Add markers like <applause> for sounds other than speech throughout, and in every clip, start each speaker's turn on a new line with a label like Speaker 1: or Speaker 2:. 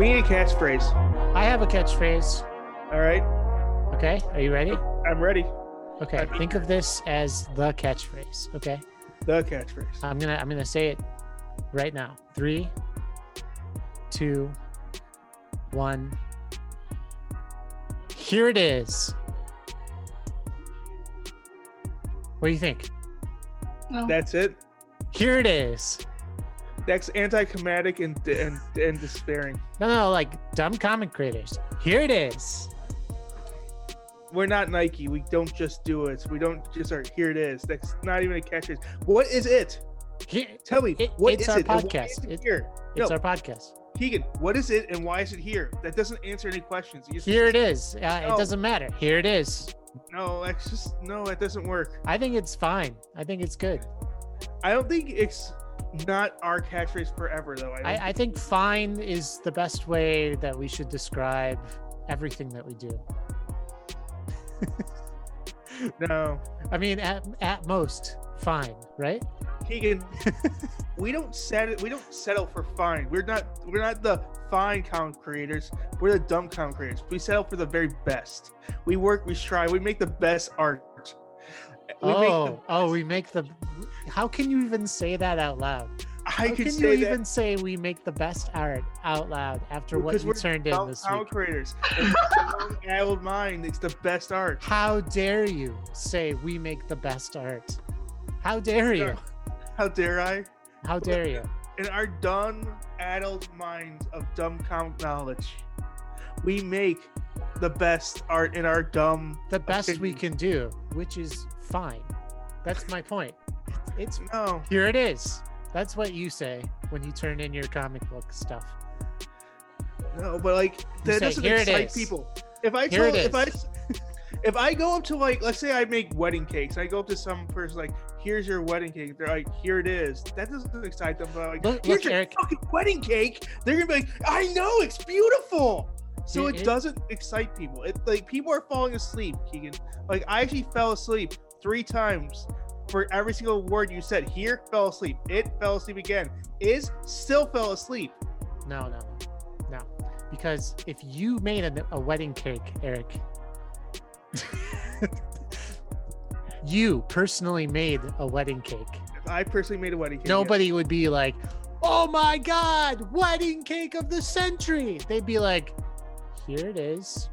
Speaker 1: We need a catchphrase.
Speaker 2: I have a catchphrase.
Speaker 1: All right,
Speaker 2: Okay, are you ready?
Speaker 1: I'm ready.
Speaker 2: Okay,
Speaker 1: I mean-
Speaker 2: think of this as the catchphrase. Okay,
Speaker 1: The catchphrase.
Speaker 2: I'm gonna I'm gonna say it right now. Three, two, one. Here it is. What do you think?
Speaker 3: Well,
Speaker 1: That's it.
Speaker 2: Here it is.
Speaker 1: That's anticlimactic and and and despairing.
Speaker 2: No, no, like dumb comic creators. Here it is.
Speaker 1: We're not Nike. We don't just do it. We don't just are. Here it is. That's not even a catchphrase. What is it?
Speaker 2: Here,
Speaker 1: Tell me.
Speaker 2: It-
Speaker 1: what
Speaker 2: it's
Speaker 1: is
Speaker 2: our
Speaker 1: it?
Speaker 2: podcast.
Speaker 1: it here.
Speaker 2: it's
Speaker 1: No.
Speaker 2: our podcast.
Speaker 1: Keegan, what is it and why is it here? That doesn't answer any questions. Just-
Speaker 2: Here it is. Uh,
Speaker 1: No.
Speaker 2: It doesn't matter. Here it is.
Speaker 1: No, that's just no. It doesn't work.
Speaker 2: I think it's fine. I think it's good.
Speaker 1: I don't think it's not our catchphrase forever though. I,
Speaker 2: I, I think fine is the best way that we should describe everything that we do. <laughs>
Speaker 1: no.
Speaker 2: I mean, at, at most, fine, right?
Speaker 1: Keegan, <laughs> we don't set we don't settle for fine. We're not we're not the fine comic creators. We're the dumb comic creators. We settle for the very best. We work, we strive, we make the best art. We make
Speaker 2: oh,
Speaker 1: the,
Speaker 2: oh, we make the. How can you even say that out loud?
Speaker 1: I
Speaker 2: How
Speaker 1: can
Speaker 2: can you
Speaker 1: say that
Speaker 2: even say we make the best art out loud after what you
Speaker 1: we're
Speaker 2: turned in
Speaker 1: dumb
Speaker 2: this
Speaker 1: comic
Speaker 2: week?
Speaker 1: creators. <laughs> And the mind, it's the best art.
Speaker 2: How dare you say we make the best art? How dare you?
Speaker 1: How dare I?
Speaker 2: How dare you?
Speaker 1: In our dumb, adult minds of dumb comic knowledge, we make the best art in our dumb.
Speaker 2: The best we can do, which is fine. That's my point. It's <laughs>
Speaker 1: No,
Speaker 2: here it is. That's what you say when you turn in your comic book stuff.
Speaker 1: no, but like that
Speaker 2: say,
Speaker 1: doesn't
Speaker 2: "Here
Speaker 1: excite
Speaker 2: is."
Speaker 1: people. If I tell, if I <laughs> if I go up to like, let's say I make wedding cakes, I go up to some person like, "Here's your wedding cake." They're like, "Here it is." That doesn't excite them. But like,
Speaker 2: Look-
Speaker 1: "Here's
Speaker 2: look,
Speaker 1: your
Speaker 2: Eric.
Speaker 1: fucking wedding cake," they're gonna be like, "I know, it's beautiful." So
Speaker 2: It-
Speaker 1: it, doesn't excite people. It like people are falling asleep, Keegan. Like I actually fell asleep three times for every single word you said. Here fell asleep. It fell asleep again. Is still fell asleep.
Speaker 2: No, no, no. Because if you made a, a wedding cake, Eric, <laughs> you personally made a wedding cake.
Speaker 1: If I personally made a wedding cake, yes.
Speaker 2: Nobody would be like, "Oh my God, wedding cake of the century!" They'd be like, "Here it is."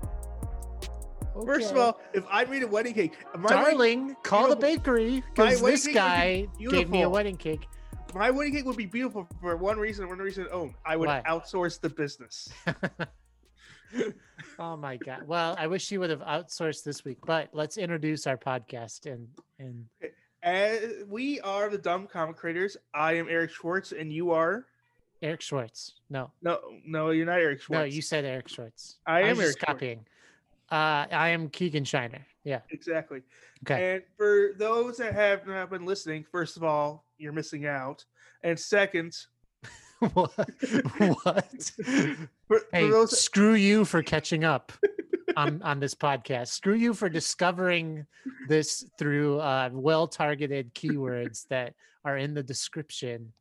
Speaker 1: First of all, if I made a wedding cake, my wedding,
Speaker 2: darling, call the bakery because this
Speaker 1: be
Speaker 2: guy gave me a wedding cake.
Speaker 1: my wedding cake would be beautiful for one reason one reason alone. I would
Speaker 2: Why?
Speaker 1: outsource the business. <laughs> <laughs>
Speaker 2: oh my god! Well, I wish you would have outsourced this week, but let's introduce our podcast and and
Speaker 1: As we are the dumb comic creators. I am Eric Schwartz, and you are
Speaker 2: Eric Schwartz. No,
Speaker 1: no, no, you're not Eric Schwartz.
Speaker 2: no, you said Eric Schwartz.
Speaker 1: I am
Speaker 2: was
Speaker 1: Eric
Speaker 2: copying. Uh, I am Keegan Shiner. Yeah.
Speaker 1: exactly.
Speaker 2: Okay.
Speaker 1: And for those that have not been listening, first of all, you're missing out, and second, <laughs>
Speaker 2: what? what? <laughs>
Speaker 1: for,
Speaker 2: Hey,
Speaker 1: for those
Speaker 2: screw you for catching up on <laughs> on this podcast. Screw you for discovering this through uh, well-targeted keywords that are in the description.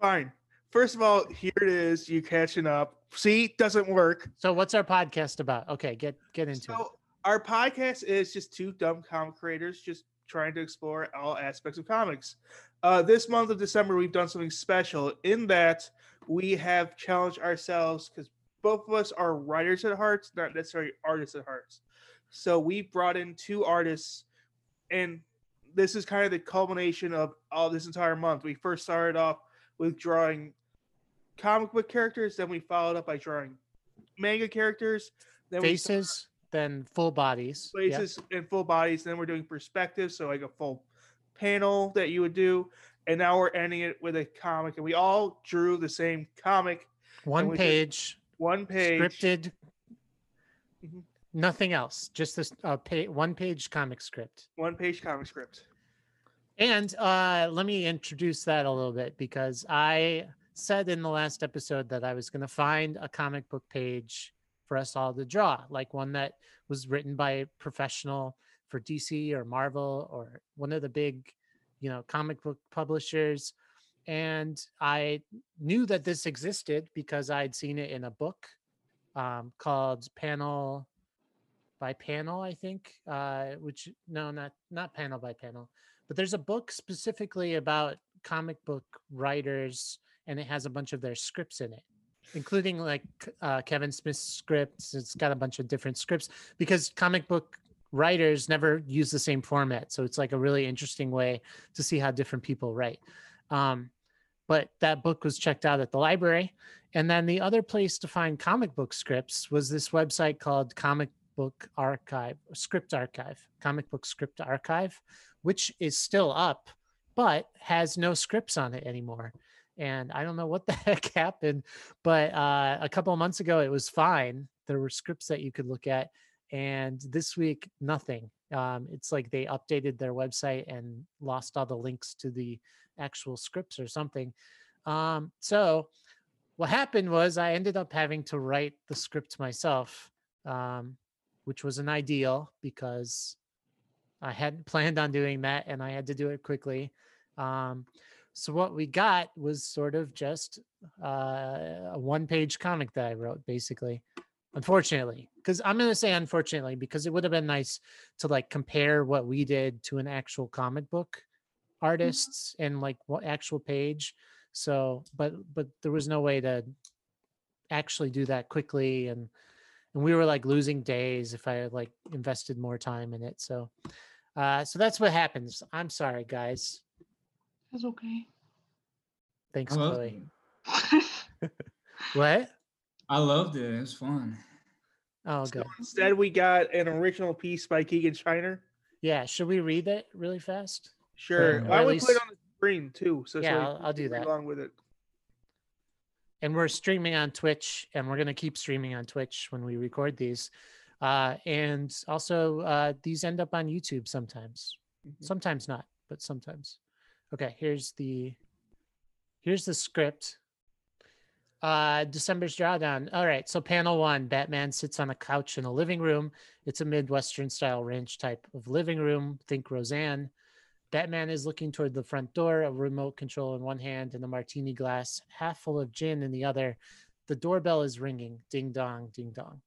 Speaker 1: fine. First of all, here it is. You catching up. See, doesn't work.
Speaker 2: So, what's our podcast about? Okay, get get into it.
Speaker 1: Our podcast is just two dumb comic creators just trying to explore all aspects of comics. Uh, this month of December, we've done something special in that we have challenged ourselves because both of us are writers at heart, not necessarily artists at heart. So we brought in two artists, and this is kind of the culmination of all this entire month. We first started off with drawing comic book characters, then we followed up by drawing manga characters. Then
Speaker 2: Faces, then full bodies. Faces
Speaker 1: places in full bodies. Then we're doing perspective, so like a full panel that you would do. And now we're ending it with a comic, and we all drew the same comic,
Speaker 2: One page,
Speaker 1: one page.
Speaker 2: scripted.
Speaker 1: Mhm.
Speaker 2: Nothing else. Just this uh, one page comic script.
Speaker 1: one page comic script.
Speaker 2: And uh, let me introduce that a little bit because I said in the last episode that I was going to find a comic book page for us all to draw, like one that was written by a professional for DC or Marvel or one of the big, you know, comic book publishers. and I knew that this existed because I'd seen it in a book um, called Panel by Panel, I think. Uh, which no, not not Panel by Panel, but there's a book specifically about comic book writers, and it has a bunch of their scripts in it, including like uh, Kevin Smith's scripts. It's got a bunch of different scripts because comic book writers never use the same format. So it's like a really interesting way to see how different people write. Um, but that book was checked out at the library. And then the other place to find comic book scripts was this website called Comic Book Archive, Script Archive, Comic Book Script Archive, which is still up, but has no scripts on it anymore. And I don't know what the <laughs> heck happened, but uh, a couple of months ago it was fine. There were scripts that you could look at, and this week nothing. Um, it's like they updated their website and lost all the links to the actual scripts or something. Um, so what happened was I ended up having to write the script myself, um, which was an ideal because I hadn't <laughs> planned on doing that and I had to do it quickly. Um, so what we got was sort of just uh, a one-page comic that I wrote, basically. Unfortunately, because I'm gonna say unfortunately because it would have been nice to like compare what we did to an actual comic book artists and like what actual page. So, but but there was no way to actually do that quickly and and we were like losing days if I had like invested more time in it. So uh so that's what happens. I'm sorry guys.
Speaker 3: It's okay.
Speaker 2: Thanks,
Speaker 4: I loved
Speaker 2: Chloe.
Speaker 4: it. <laughs>
Speaker 2: What?
Speaker 4: I loved it. It was fun.
Speaker 2: Oh
Speaker 1: So
Speaker 2: good.
Speaker 1: instead, we got an original piece by Keegan Shiner.
Speaker 2: Yeah, should we read it really fast?
Speaker 1: Sure.
Speaker 2: Or
Speaker 1: Why
Speaker 2: at
Speaker 1: don't we put it
Speaker 2: least-
Speaker 1: on the screen too? So so
Speaker 2: Yeah,
Speaker 1: we
Speaker 2: I'll- I'll do that.
Speaker 1: along with it.
Speaker 2: and we're streaming on Twitch, and we're gonna keep streaming on Twitch when we record these. Uh, and also, uh, these end up on YouTube sometimes.
Speaker 1: Mhm.
Speaker 2: Sometimes not, but sometimes. Okay, here's the here's the script. Uh, December's drawdown. All right, so panel one: Batman sits on a couch in a living room. It's a midwestern style ranch type of living room. Think Roseanne. Batman is looking toward the front door, a remote control in one hand and a martini glass half full of gin in the other. The doorbell is ringing. Ding dong, ding dong.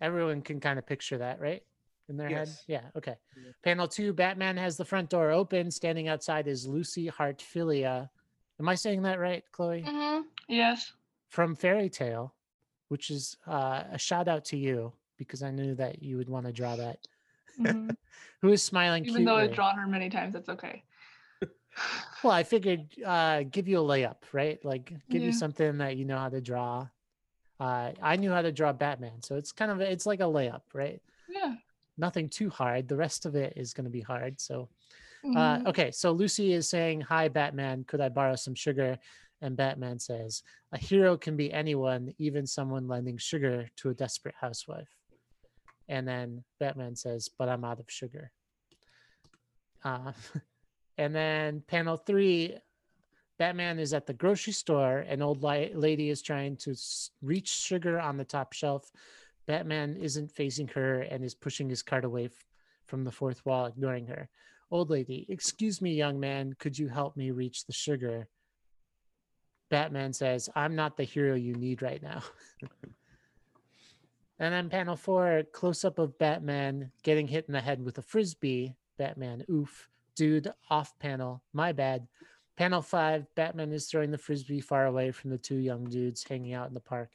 Speaker 2: Everyone can kind of picture that, right? In their head? Yeah, okay.
Speaker 1: Yeah.
Speaker 2: Panel two Batman has the front door open. Standing outside is Lucy Heartfilia. Am I saying that right, Chloe?
Speaker 3: hmm Yes.
Speaker 2: From Fairy Tail, which is uh, a shout out to you because I knew that you would want to draw that.
Speaker 3: hmm <laughs>
Speaker 2: Who is smiling
Speaker 3: Even though? I've drawn her many times, that's okay. <laughs>
Speaker 2: Well, I figured uh give you a layup, right? Like give you something that you know how to draw. Uh I knew how to draw Batman, so it's kind of it's like a layup, right? Nothing too hard. The rest of it is going to be hard. So, uh
Speaker 3: Mhm.
Speaker 2: okay, so Lucy is saying, "Hi Batman, could I borrow some sugar?" And Batman says, "A hero can be anyone, even someone lending sugar to a desperate housewife." And then Batman says, "But I'm out of sugar." Uh, <laughs> and then panel three, Batman is at the grocery store. An old lady is trying to s- reach sugar on the top shelf. Batman isn't facing her and is pushing his cart away f- from the fourth wall, ignoring her. Old lady, excuse me, young man, could you help me reach the sugar? Batman says, I'm not the hero you need right now. <laughs> and then panel four, close up of Batman getting hit in the head with a frisbee. Batman, oof. Dude, off panel. My bad. Panel five, Batman is throwing the frisbee far away from the two young dudes hanging out in the park.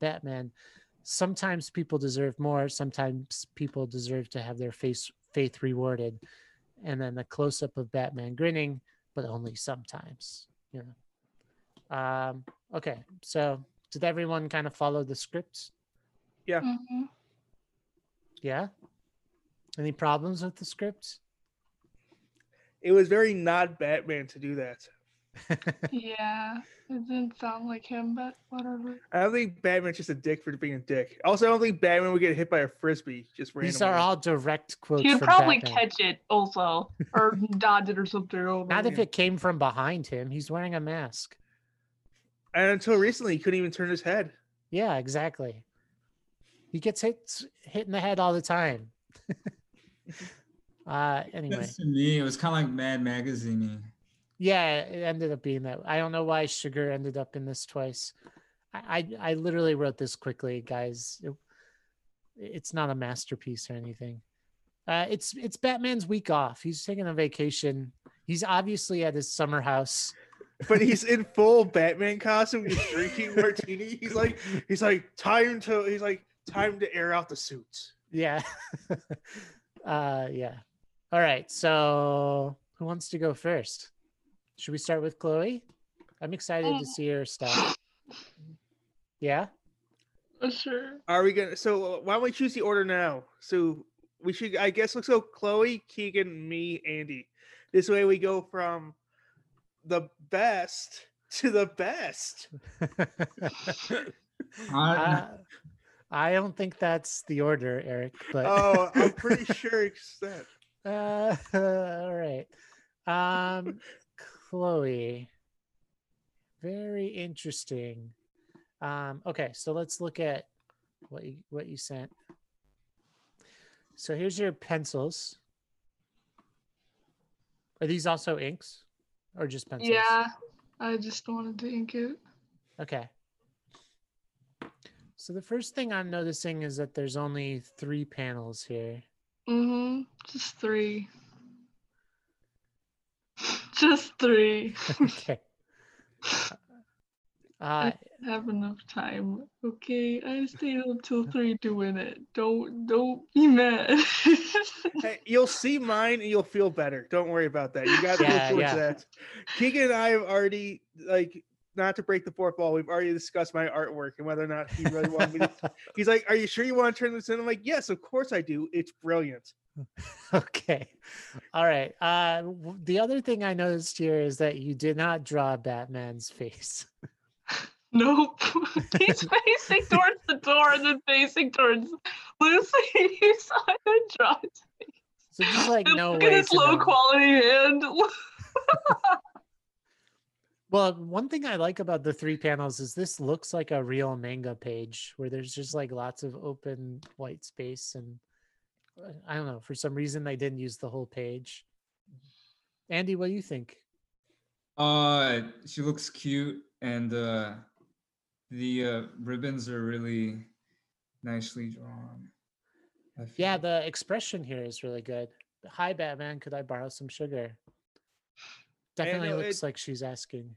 Speaker 2: Batman, sometimes people deserve more. Sometimes people deserve to have their face faith rewarded. And then the close up of Batman grinning, but only sometimes. You know. Um, okay, so did everyone kind of follow the script?
Speaker 3: Mhm.
Speaker 2: Yeah. Any problems with the script?
Speaker 1: It was very not Batman to do that. <laughs>
Speaker 3: Yeah. It didn't sound like him, but whatever.
Speaker 1: I don't think Batman's just a dick for being a dick. Also, I don't think Batman would get hit by a frisbee just randomly.
Speaker 2: These are all direct quotes.
Speaker 3: He would probably
Speaker 2: Batman.
Speaker 3: catch it also, or <laughs> dodge it or something. Oh,
Speaker 2: Not if it came from behind him. He's wearing a mask.
Speaker 1: And until recently, he couldn't even turn his head.
Speaker 2: Yeah, exactly. He gets hit hit in the head all the time. <laughs> <laughs> uh anyway.
Speaker 4: That's to me, it was kind of like Mad Magazine.
Speaker 2: Yeah, it ended up being that. I don't know why sugar ended up in this twice. I I, I literally wrote this quickly, guys. It- it's not a masterpiece or anything. Uh, it's it's Batman's week off. He's taking a vacation. He's obviously at his summer house.
Speaker 1: But he's in full Batman costume. He's <laughs> drinking martini. He's like, he's like, time to. He's like, time to air out the suits.
Speaker 2: Yeah. <laughs> uh yeah. All right. So who wants to go first? Should we start with Chloe? I'm excited to see her stuff. <laughs> Yeah.
Speaker 3: Sure.
Speaker 1: Are we gonna? So uh, why don't we choose the order now? So we should, I guess, let's go Chloe, Keegan, me, Andy. This way we go from the best <laughs> to the best. <laughs>
Speaker 4: I,
Speaker 2: Uh, I don't think that's the order, Eric, but
Speaker 1: Oh, I'm pretty sure it's that.
Speaker 2: uh, all right. Um Chloe. Very interesting. Um okay, so let's look at what you what you sent. So here's your pencils. Are these also inks or just pencils?
Speaker 3: Yeah, I just wanted to ink it.
Speaker 2: Okay. So the first thing I'm noticing is that there's only three panels here.
Speaker 3: Mm-hmm. Just three. Just three. <laughs>
Speaker 2: okay. <laughs> Uh,
Speaker 3: have enough time. Okay, I stayed up till three doing it. Don't don't be mad. <laughs>
Speaker 1: Hey, you'll see mine and you'll feel better. Don't worry about that. You got to
Speaker 2: Yeah,
Speaker 1: look towards
Speaker 2: yeah.
Speaker 1: that. Keegan and I have already like not to break the fourth wall. We've already discussed my artwork and whether or not he really wanted me. to... <laughs> He's like, "Are you sure you want to turn this in?" I'm like, "Yes, of course I do. It's brilliant." <laughs>
Speaker 2: okay. All right. Uh, the other thing I noticed here is that you did not draw Batman's face. <laughs>
Speaker 3: nope. He's facing towards the door and then facing towards Lucy. You saw him draw his face.
Speaker 2: So just like
Speaker 3: And
Speaker 2: no
Speaker 3: Look
Speaker 2: way
Speaker 3: at his low
Speaker 2: know.
Speaker 3: quality hand.
Speaker 2: Well, one thing I like about the three panels is this looks like a real manga page where there's just like lots of open white space and uh, I don't know, for some reason they didn't use the whole page. Andy, what do you think?
Speaker 4: uh, she looks cute, and uh, the uh, ribbons are really nicely drawn.
Speaker 2: Yeah, the expression here is really good. Hi, Batman. Could I borrow some sugar? Definitely
Speaker 1: know,
Speaker 2: looks
Speaker 1: it-
Speaker 2: like she's asking.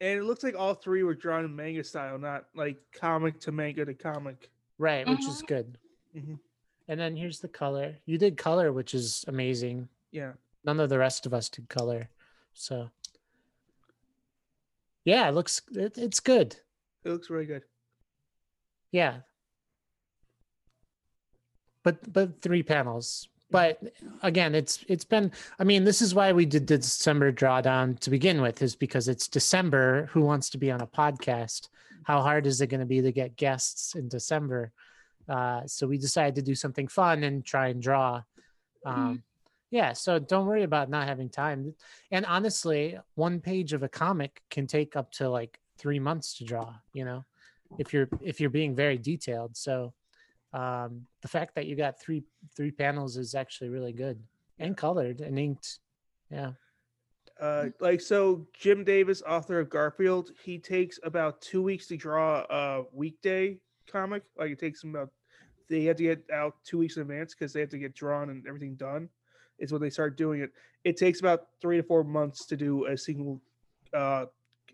Speaker 1: And it looks like all three were drawn in manga style, not like comic to manga to comic.
Speaker 2: Right, which is
Speaker 3: Mhm.
Speaker 2: good.
Speaker 1: Mhm.
Speaker 2: And then here's the color. You did color, which is amazing.
Speaker 1: Yeah.
Speaker 2: None of the rest of us did color. So, yeah, it looks, it, it's good.
Speaker 1: It looks really good.
Speaker 2: Yeah. But, but three panels. But again, it's it's been. I mean, this is why we did the December drawdown to begin with, is because it's December. Who wants to be on a podcast? How hard is it going to be to get guests in December? Uh, so we decided to do something fun and try and draw. Um, yeah, so don't worry about not having time. And honestly, one page of a comic can take up to like three months to draw. You know, if you're if you're being very detailed. So um, the fact that you got three three panels is actually really good and colored and inked. Yeah.
Speaker 1: Uh, like so, Jim Davis, author of Garfield, he takes about two weeks to draw a weekday comic. Like it takes him about they have to get out two weeks in advance because they have to get drawn and everything done. Is when they start doing it. It takes about three to four months to do a single uh,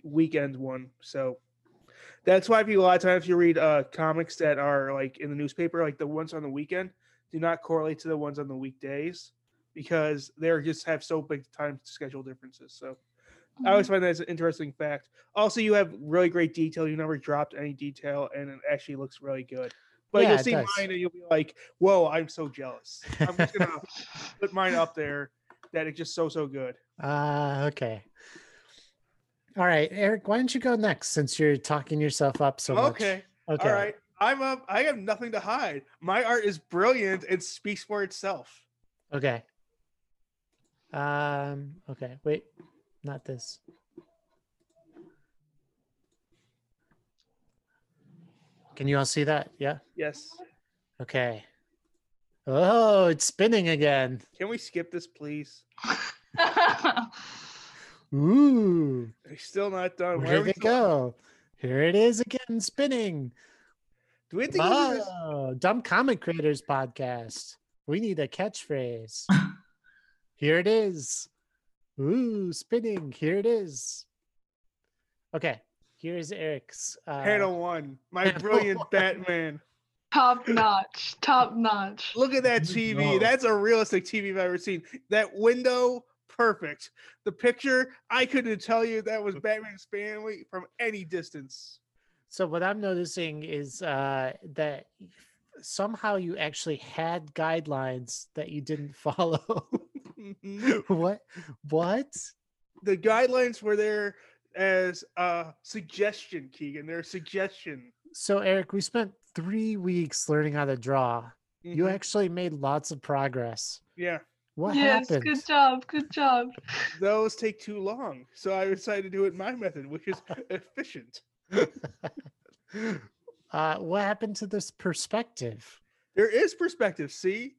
Speaker 1: weekend one. So that's why if you a lot of times you read uh, comics that are like in the newspaper, like the ones on the weekend, do not correlate to the ones on the weekdays because they're just have so big time schedule differences. So I always find that as an interesting fact. Also, you have really great detail. You never dropped any detail, and it actually looks really good. But
Speaker 2: Yeah,
Speaker 1: you'll see
Speaker 2: does.
Speaker 1: mine, and you'll be like, "Whoa, I'm so jealous." I'm just gonna <laughs> put mine up there. That it's just so so good.
Speaker 2: Uh, okay. All right, Eric, why don't you go next since you're talking yourself up so much?
Speaker 1: okay,
Speaker 2: Okay.
Speaker 1: all right. I'm up. I have nothing to hide. My art is brilliant and speaks for itself.
Speaker 2: Okay. Um, okay. Wait, not this. Can you all see that? Yeah.
Speaker 1: Yes.
Speaker 2: Okay. Oh, it's spinning again.
Speaker 1: Can we skip this, please? <laughs> <laughs>
Speaker 2: Ooh,
Speaker 1: He's still not done. Why are
Speaker 2: here
Speaker 1: we
Speaker 2: they go. Here it is again, spinning.
Speaker 1: Do we have to go?
Speaker 2: Oh, Dumb Comic Creators Podcast. We need a catchphrase. <laughs> Here it is. Ooh, spinning. Here it is. Okay, here's Eric's. Uh,
Speaker 1: Panel one. My
Speaker 2: Panel
Speaker 1: brilliant
Speaker 2: one.
Speaker 1: Batman.
Speaker 3: Top notch. Top notch.
Speaker 1: Look at that TV.
Speaker 4: job.
Speaker 1: That's a realistic TV I've ever seen. That window, perfect. The picture, I couldn't tell you that was Batman's family from any distance.
Speaker 2: So what I'm noticing is uh, that somehow you actually had guidelines that you didn't <laughs> follow.
Speaker 1: Mhm. <laughs>
Speaker 2: what? What?
Speaker 1: the guidelines were there as a suggestion, Keegan. They're a suggestion.
Speaker 2: So Eric, we spent three weeks learning how to draw. You
Speaker 1: Mhm.
Speaker 2: actually made lots of progress.
Speaker 1: yeah.
Speaker 2: What
Speaker 3: yes,
Speaker 2: happened?
Speaker 3: good job. Good job.
Speaker 1: Those take too long. So I decided to do it my method, which is <laughs> efficient. <laughs>
Speaker 2: uh, what happened to this perspective?
Speaker 1: There is perspective. See?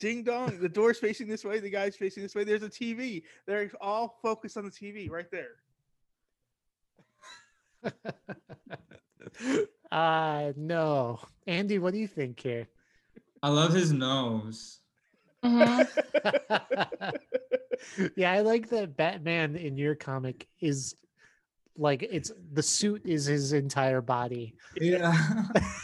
Speaker 1: Ding dong. The door's facing this way. The guy's facing this way. There's a TV. They're all focused on the TV right there. <laughs>
Speaker 2: uh no. Andy, what do you think here?
Speaker 4: I love his nose.
Speaker 3: Mhm. <laughs>
Speaker 2: yeah, I like that Batman in your comic is like it's the suit is his entire body.
Speaker 4: Yeah.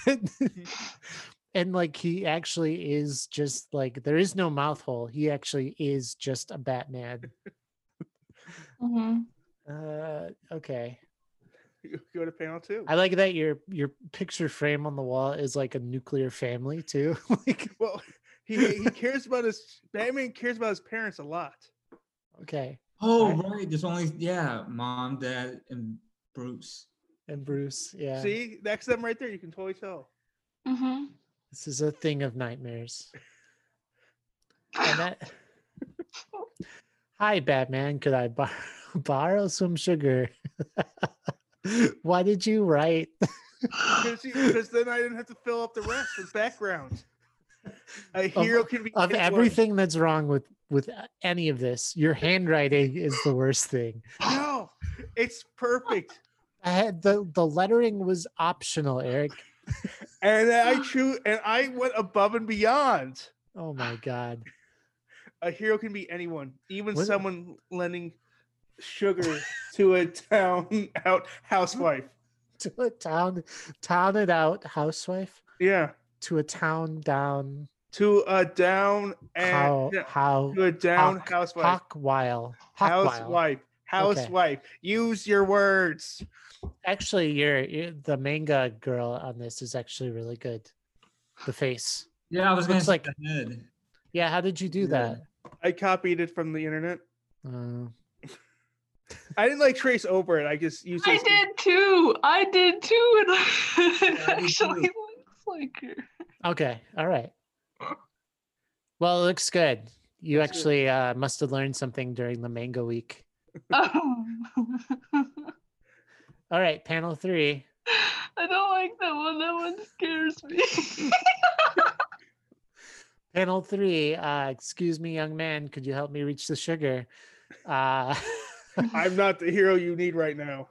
Speaker 4: <laughs>
Speaker 2: and like he actually is just like there is no mouth hole. He actually is just a Batman.
Speaker 3: Mhm.
Speaker 2: Uh okay.
Speaker 1: Go to panel two.
Speaker 2: I like that your your picture frame on the wall is like a nuclear family too. <laughs> like
Speaker 1: Well, he he cares about his Batman cares about his parents a lot.
Speaker 2: okay.
Speaker 4: oh,
Speaker 2: I-
Speaker 4: right. There's only, yeah, mom, dad, and Bruce.
Speaker 2: And Bruce, yeah.
Speaker 1: See, that's them right there. You can totally tell.
Speaker 3: Mhm.
Speaker 2: This is a thing of nightmares. That <laughs> Hi Batman, could I bar- <laughs> borrow some sugar? <laughs> Why did you write?
Speaker 1: Because then I didn't have to fill up the rest with background. A hero can be
Speaker 2: Of everything that's wrong with with any of this, your handwriting is the worst thing.
Speaker 1: No, it's perfect.
Speaker 2: I had the the lettering was optional, Eric.
Speaker 1: And I <laughs> true and I went above and beyond.
Speaker 2: Oh my god.
Speaker 1: A hero can be anyone, even
Speaker 2: What-
Speaker 1: someone lending sugar to a town out housewife. <laughs>
Speaker 2: To a town town it out housewife
Speaker 1: Yeah,
Speaker 2: to a town down
Speaker 1: to a down and
Speaker 2: how how
Speaker 1: to a down
Speaker 2: Hawk-
Speaker 1: housewife.
Speaker 2: Hawkwile. Hawkwile.
Speaker 1: Housewife. Housewife. Use your words.
Speaker 2: Actually, you're, you're the manga girl on this is actually really good. The face.
Speaker 4: Yeah, I was gonna
Speaker 2: like-
Speaker 4: like head.
Speaker 2: Yeah, how did you do
Speaker 4: Yeah.
Speaker 2: that?
Speaker 1: I copied it from the internet.
Speaker 2: Uh, <laughs>
Speaker 1: I didn't like trace over it. I just used it.
Speaker 3: I
Speaker 1: as-
Speaker 3: did too. I did too. And <laughs> it
Speaker 4: Yeah,
Speaker 3: actually looks like her.
Speaker 2: Okay, all right. <clears throat> Well, it looks good. You
Speaker 1: Looks good.
Speaker 2: actually uh, must have learned something during the manga week. <laughs>
Speaker 3: Oh. <laughs>
Speaker 2: All right, panel three.
Speaker 3: I don't like that one. That one scares me. <laughs>
Speaker 2: Panel three. Uh, excuse me, young man. Could you help me reach the sugar? Uh,
Speaker 1: I'm not the hero you need right now.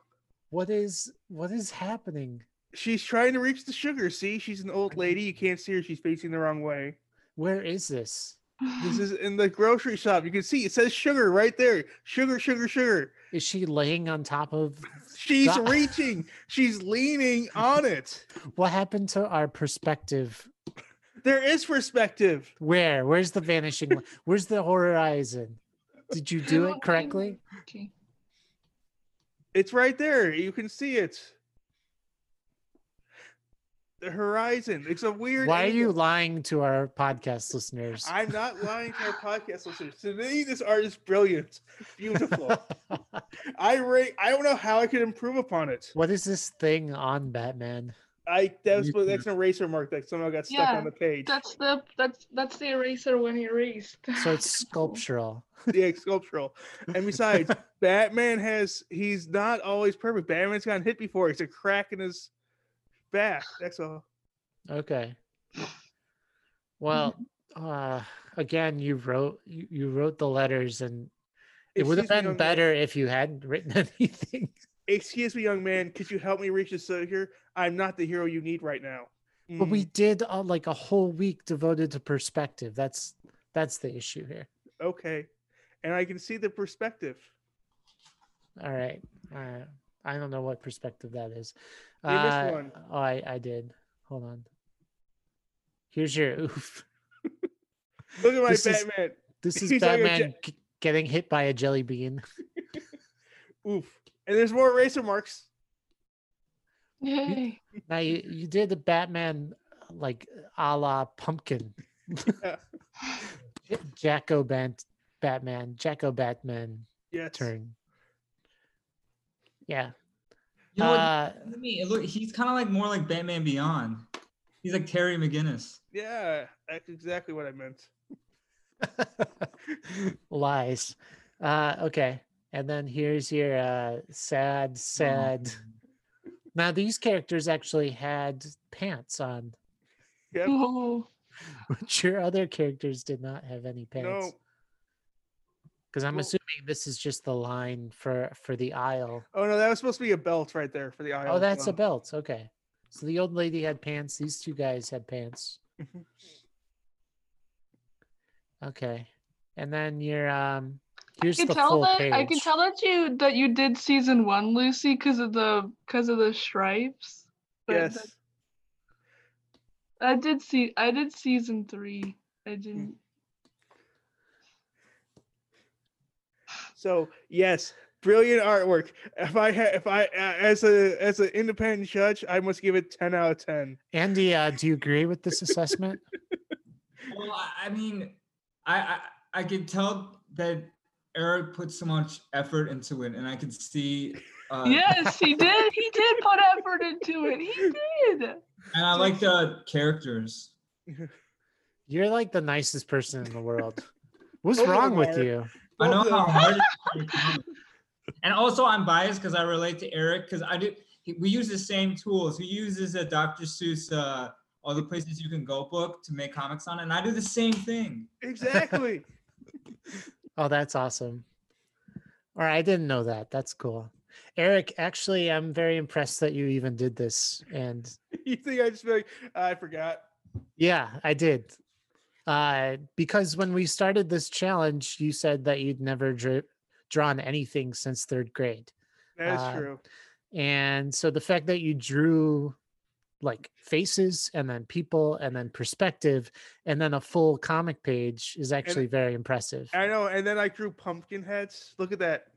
Speaker 2: what is what is happening?
Speaker 1: She's trying to reach the sugar. See, she's an old lady. You can't see her. She's facing the wrong way.
Speaker 2: Where is this?
Speaker 1: This <sighs> is in the grocery shop. You can see it says sugar right there. Sugar, sugar, sugar.
Speaker 2: Is she laying on top of? <laughs>
Speaker 1: She's
Speaker 2: Stop.
Speaker 1: reaching. She's leaning on it. <laughs>
Speaker 2: What happened to our perspective?
Speaker 1: There is perspective.
Speaker 2: Where? Where's the vanishing? Where's the horizon? Did you do it <laughs> correctly?
Speaker 1: It's right there. You can see it. The horizon. It's a weird.
Speaker 2: Why are you lying to our podcast listeners?
Speaker 1: I'm not lying to our podcast listeners. To me, this art is brilliant, beautiful. <laughs> I rate. I don't know how I could improve upon it.
Speaker 2: what is this thing on Batman?
Speaker 1: I that's
Speaker 4: You
Speaker 1: what that's an eraser mark that somehow got stuck
Speaker 3: Yeah,
Speaker 1: on the page.
Speaker 3: That's the that's that's the eraser when he erased.
Speaker 2: So it's <laughs> sculptural.
Speaker 1: yeah, sculptural. And besides, <laughs> Batman has he's not always perfect. Batman's gotten hit before. It's a crack in his back. That's all.
Speaker 2: Okay. Well, uh, again, you wrote you, you wrote the letters, and It would have
Speaker 1: Excuse me,
Speaker 2: been
Speaker 1: young man.
Speaker 2: better if you hadn't <laughs> written anything.
Speaker 1: Excuse me, young man. Could you help me reach the soldier? I'm not the hero you need right now.
Speaker 2: But we
Speaker 1: Mm,
Speaker 2: did uh, like a whole week devoted to perspective. That's that's the issue here.
Speaker 1: okay, and I can see the perspective.
Speaker 2: All right. All right. I don't know what perspective that is.
Speaker 1: You missed
Speaker 2: Uh,
Speaker 1: one.
Speaker 2: Oh, I, I did. Hold on. Here's your oof. <laughs>
Speaker 1: Look at my
Speaker 2: This is-
Speaker 1: Batman.
Speaker 2: This is <laughs>
Speaker 1: He's like a
Speaker 2: Batman g- getting hit by a jelly bean. <laughs>
Speaker 1: Oof. And there's more eraser marks.
Speaker 3: Yay.
Speaker 2: Now you, you did the Batman like a la pumpkin.
Speaker 1: Yeah.
Speaker 2: Jacko Bant Batman. Jacko Batman
Speaker 1: Yes.
Speaker 2: turn. Yeah.
Speaker 4: You know?
Speaker 2: Uh,
Speaker 4: to me, it look, he's kind of like more like Batman Beyond. He's like Terry McGinnis.
Speaker 1: Yeah, that's exactly what I meant. <laughs>
Speaker 2: lies. Uh, okay. And then here's your uh, sad, sad. Now these characters actually had pants on,
Speaker 1: Yep.
Speaker 3: Oh, <laughs>
Speaker 2: which your other characters did not have any pants.
Speaker 1: No.
Speaker 2: Because I'm
Speaker 1: Well-
Speaker 2: assuming this is just the line for for the aisle.
Speaker 1: Oh no, that was supposed to be a belt right there for the aisle.
Speaker 2: Oh, that's a
Speaker 1: um,
Speaker 2: belt. Okay. So the old lady had pants. These two guys had pants. <laughs> Okay. And then your um
Speaker 3: I
Speaker 2: here's
Speaker 3: can
Speaker 2: the
Speaker 3: tell
Speaker 2: full
Speaker 3: that
Speaker 2: page.
Speaker 3: I can tell that you that you did season one, Lucy, because of the because of the stripes. But
Speaker 1: Yes.
Speaker 3: that- I did see I did season three. I didn't.
Speaker 1: So yes, brilliant artwork. If I ha- if I uh, as a as an independent judge, I must give it ten out of ten.
Speaker 2: Andy, uh, do you agree with this assessment? <laughs>
Speaker 4: Well, I, I mean, I, I I could tell that Eric put so much effort into it, and I could see. Uh,
Speaker 3: yes, he did. He did put effort into it. He did.
Speaker 4: And I like the characters. <laughs>
Speaker 2: You're like the nicest person in the world. <laughs> What's wrong with you?
Speaker 4: I know how hard. it is to make comics. and also, I'm biased because I relate to Eric because I do. he- We use the same tools. He uses a Dr. Seuss, uh, all the places you can go book to make comics on, and I do the same thing.
Speaker 1: Exactly. <laughs>
Speaker 2: Oh, that's awesome. All right, I didn't know that. That's cool. Eric, actually, I'm very impressed that you even did this. And <laughs>
Speaker 1: you think I just be like I forgot?
Speaker 2: yeah, I did. Uh, because when we started this challenge, you said that you'd never dra- drawn anything since third grade.
Speaker 1: That is
Speaker 2: Uh,
Speaker 1: true.
Speaker 2: And so the fact that you drew like faces and then people and then perspective and then a full comic page is actually very impressive.
Speaker 1: I know. And then I drew pumpkin heads. Look at that.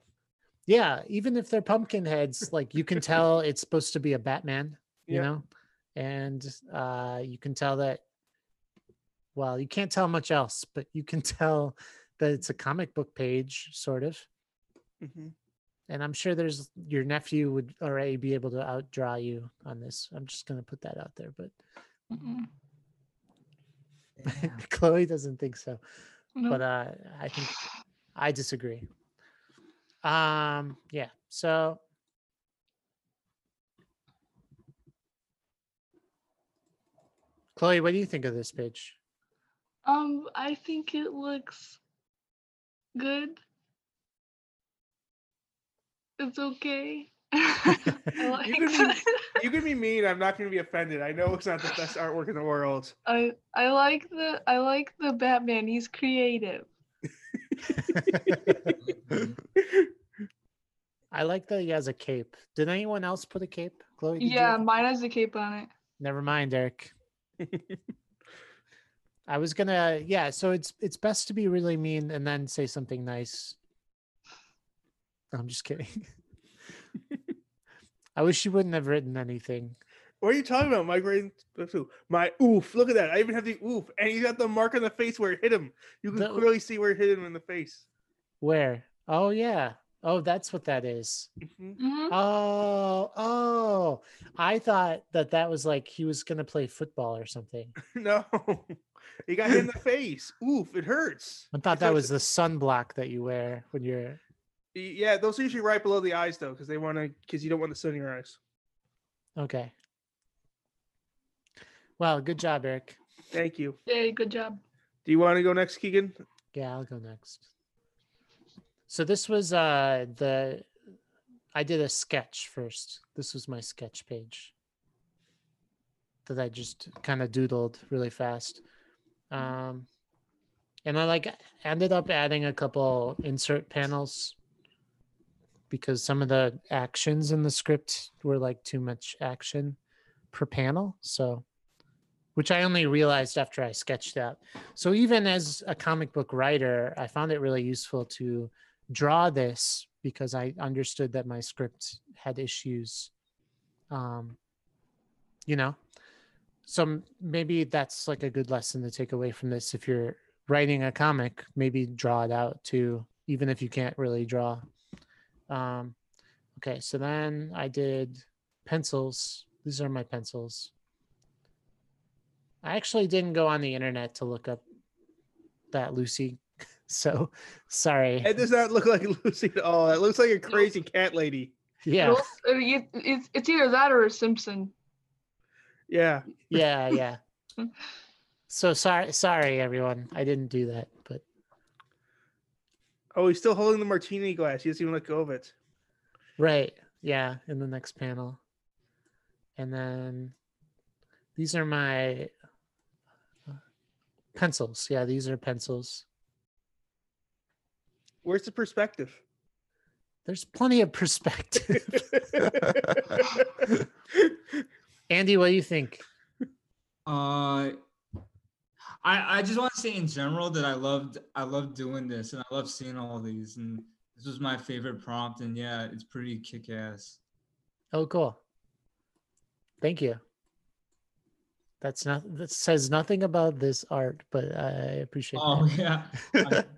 Speaker 2: Yeah, even if they're pumpkin heads, like you can <laughs> tell it's supposed to be a Batman, you
Speaker 1: Yeah.
Speaker 2: know? And uh you can tell that well, you can't tell much else, but you can <laughs> tell that it's a comic book page, sort of.
Speaker 1: Mhm.
Speaker 2: And I'm sure there's your nephew would already be able to outdraw you on this. I'm just gonna put that out there, but
Speaker 3: Mm-mm. <laughs>
Speaker 2: Chloe doesn't think so.
Speaker 3: No.
Speaker 2: But uh I think I disagree. Um yeah, so Chloe, what do you think of this page?
Speaker 3: Um, I think it looks good. It's okay. <laughs> Like <laughs>
Speaker 1: You can be- You can be mean. I'm not going to be offended. I know it's not the best artwork in the world.
Speaker 3: I I like the I like the Batman. He's creative. <laughs>
Speaker 2: I like that he has a cape. Did anyone else put a cape? Chloe?
Speaker 3: Yeah, mine has a cape on it.
Speaker 2: Never mind, Eric. I was gonna yeah, so it's it's best to be really mean and then say something nice. I'm just kidding. <laughs> I wish you wouldn't have written anything.
Speaker 1: What are you talking about? My grade two. My oof. Look at that. I even have the oof. And he's got the mark on the face where it hit him. You can
Speaker 2: The-
Speaker 1: clearly see where it hit him in the face.
Speaker 2: Where? Oh yeah. Oh, that's what that is.
Speaker 1: Mhm.
Speaker 3: Mhm.
Speaker 2: Oh, oh. I thought that that was like he was gonna play football or something. <laughs>
Speaker 1: No. He got hit in the <laughs> face. Oof. It hurts.
Speaker 2: I thought
Speaker 1: It's
Speaker 2: that was the sunblock that you wear when you're
Speaker 1: Yeah, those are usually right below the eyes though, because they want to, because you don't want the sun in your eyes.
Speaker 2: okay. Well, good job, Eric.
Speaker 1: Thank you.
Speaker 3: Yay, good job.
Speaker 1: Do you want to go next, Keegan?
Speaker 2: Yeah, I'll go next. So this was uh the I did a sketch first. This was my sketch page that I just kind of doodled really fast. Um and I like ended up adding a couple insert panels because some of the actions in the script were like too much action per panel. So which I only realized after I sketched out. So even as a comic book writer, I found it really useful to draw this because I understood that my script had issues. Um, you know, so maybe that's like a good lesson to take away from this. If you're writing a comic, maybe draw it out too, even if you can't really draw. Um, okay, so then I did pencils. These are my pencils. I actually didn't go on the internet to look up that Lucy. So sorry.
Speaker 1: It does not look like Lucy at all. It looks like a crazy cat lady.
Speaker 2: Yeah.
Speaker 3: Well, uh, you- It's, it's either that or a Simpson.
Speaker 1: Yeah.
Speaker 2: Yeah, yeah. <laughs> So sorry sorry everyone. I didn't do that, but
Speaker 1: Oh, he's still holding the martini glass. He doesn't even let go of it.
Speaker 2: right. Yeah, in the next panel. And then these are my uh, pencils. Yeah, these are pencils.
Speaker 1: Where's the perspective?
Speaker 2: There's plenty of perspective. <laughs> Andy, what do you think?
Speaker 4: Uh, I I just want to say in general that I loved I love doing this and I love seeing all these and this was my favorite prompt and yeah, it's pretty kick ass.
Speaker 2: Oh, cool. Thank you. That's not that says nothing about this art, but I appreciate
Speaker 4: Oh
Speaker 2: that.
Speaker 4: yeah. <laughs>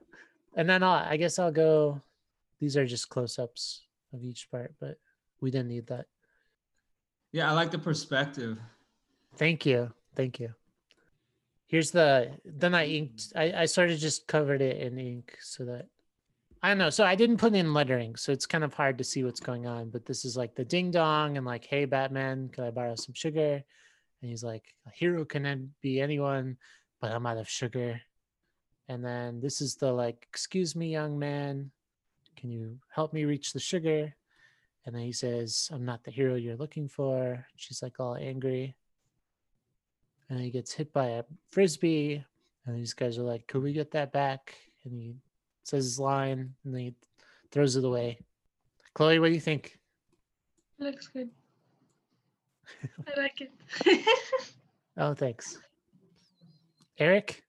Speaker 2: And then I'll, I guess I'll go. These are just close-ups of each part, but we didn't need that.
Speaker 4: yeah, I like the perspective.
Speaker 2: Thank you, thank you. Here's the. Then I inked. I I sort of just covered it in ink so that I don't know. So I didn't put in lettering, so it's kind of hard to see what's going on. But this is like the ding dong and like, hey Batman, could I borrow some sugar? And he's like, a hero can be anyone, but I'm out of sugar. And then this is the like, excuse me, young man, can you help me reach the sugar? And then he says, I'm not the hero you're looking for. She's like all angry. And he gets hit by a frisbee. And these guys are like, Could we get that back? And he says his line and then he throws it away. Chloe, what do you think?
Speaker 3: Looks good. <laughs> I like it. <laughs>
Speaker 2: Oh, thanks. Eric?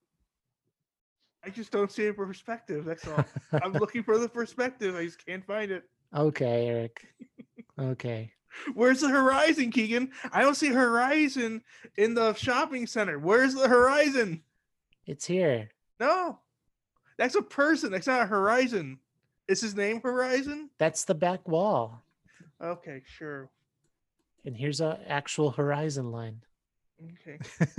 Speaker 1: I just don't see a perspective. That's all. <laughs> I'm looking for the perspective. I just can't find it.
Speaker 2: Okay, Eric. <laughs> Okay.
Speaker 1: Where's the horizon, Keegan? I don't see horizon in the shopping center. Where's the horizon?
Speaker 2: It's here.
Speaker 1: No, that's a person. That's not a horizon. Is his name Horizon?
Speaker 2: That's the back wall.
Speaker 1: Okay, sure.
Speaker 2: And here's a actual horizon line.
Speaker 1: Okay. <laughs>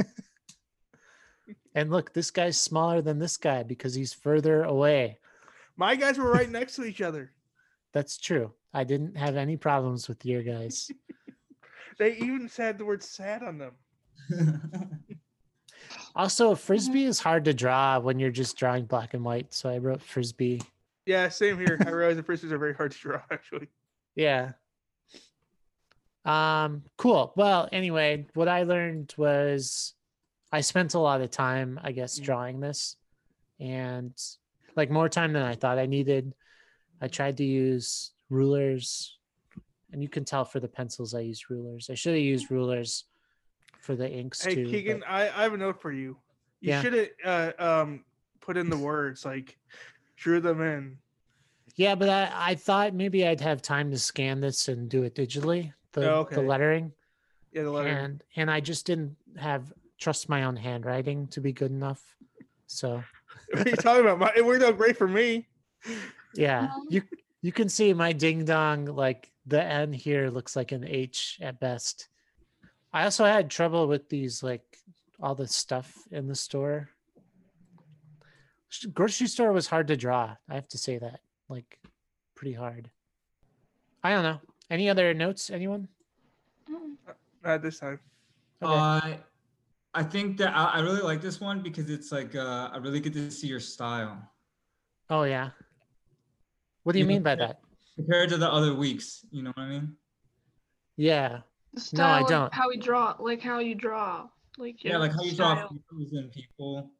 Speaker 2: And look, this guy's smaller than this guy because he's further away.
Speaker 1: My guys were right next to <laughs> each other.
Speaker 2: That's true. I didn't have any problems with your guys. <laughs>
Speaker 1: They even said the word sad on them. <laughs>
Speaker 2: Also, frisbee is hard to draw when you're just drawing black and white. So I wrote frisbee.
Speaker 1: Yeah, same here. I realize the frisbees are very hard to draw, actually.
Speaker 2: Yeah. Um, cool. Well, anyway, what I learned was I spent a lot of time, I guess,
Speaker 1: Mm.
Speaker 2: drawing this and like more time than I thought I needed. I tried to use rulers, and you can tell for the pencils I used rulers. I should have used rulers for the inks
Speaker 1: Hey,
Speaker 2: too. but-
Speaker 1: Keegan, I, I have a note for you. You
Speaker 2: Yeah.
Speaker 1: should have uh, um put in the words like drew them in.
Speaker 2: Yeah, but I, I thought maybe I'd have time to scan this and do it digitally, the,
Speaker 1: Oh,
Speaker 2: the lettering.
Speaker 1: Yeah, the lettering.
Speaker 2: and and I just didn't have trust my own handwriting to be good enough. So <laughs>
Speaker 1: what are you talking about? My, it worked out great for me.
Speaker 2: yeah,
Speaker 3: Um,
Speaker 2: you you can see my ding dong like the N here looks like an H at best. I also had trouble with these like all the stuff in the store. Grocery store was hard to draw. I have to say that, like, pretty hard. I don't know. Any other notes? Anyone?
Speaker 1: Not this time.
Speaker 2: Okay.
Speaker 4: Uh, I think that I, I really like this one because it's like uh, I really get to see your style.
Speaker 2: Oh yeah. What do you
Speaker 4: You know,
Speaker 2: mean by that?
Speaker 4: compared to the other weeks. You know what I mean?
Speaker 2: Yeah.
Speaker 3: The
Speaker 2: No, I
Speaker 3: style
Speaker 2: don't.
Speaker 3: How we draw, like how you draw, like
Speaker 4: Yeah, like how you draw
Speaker 3: style.
Speaker 4: features and people.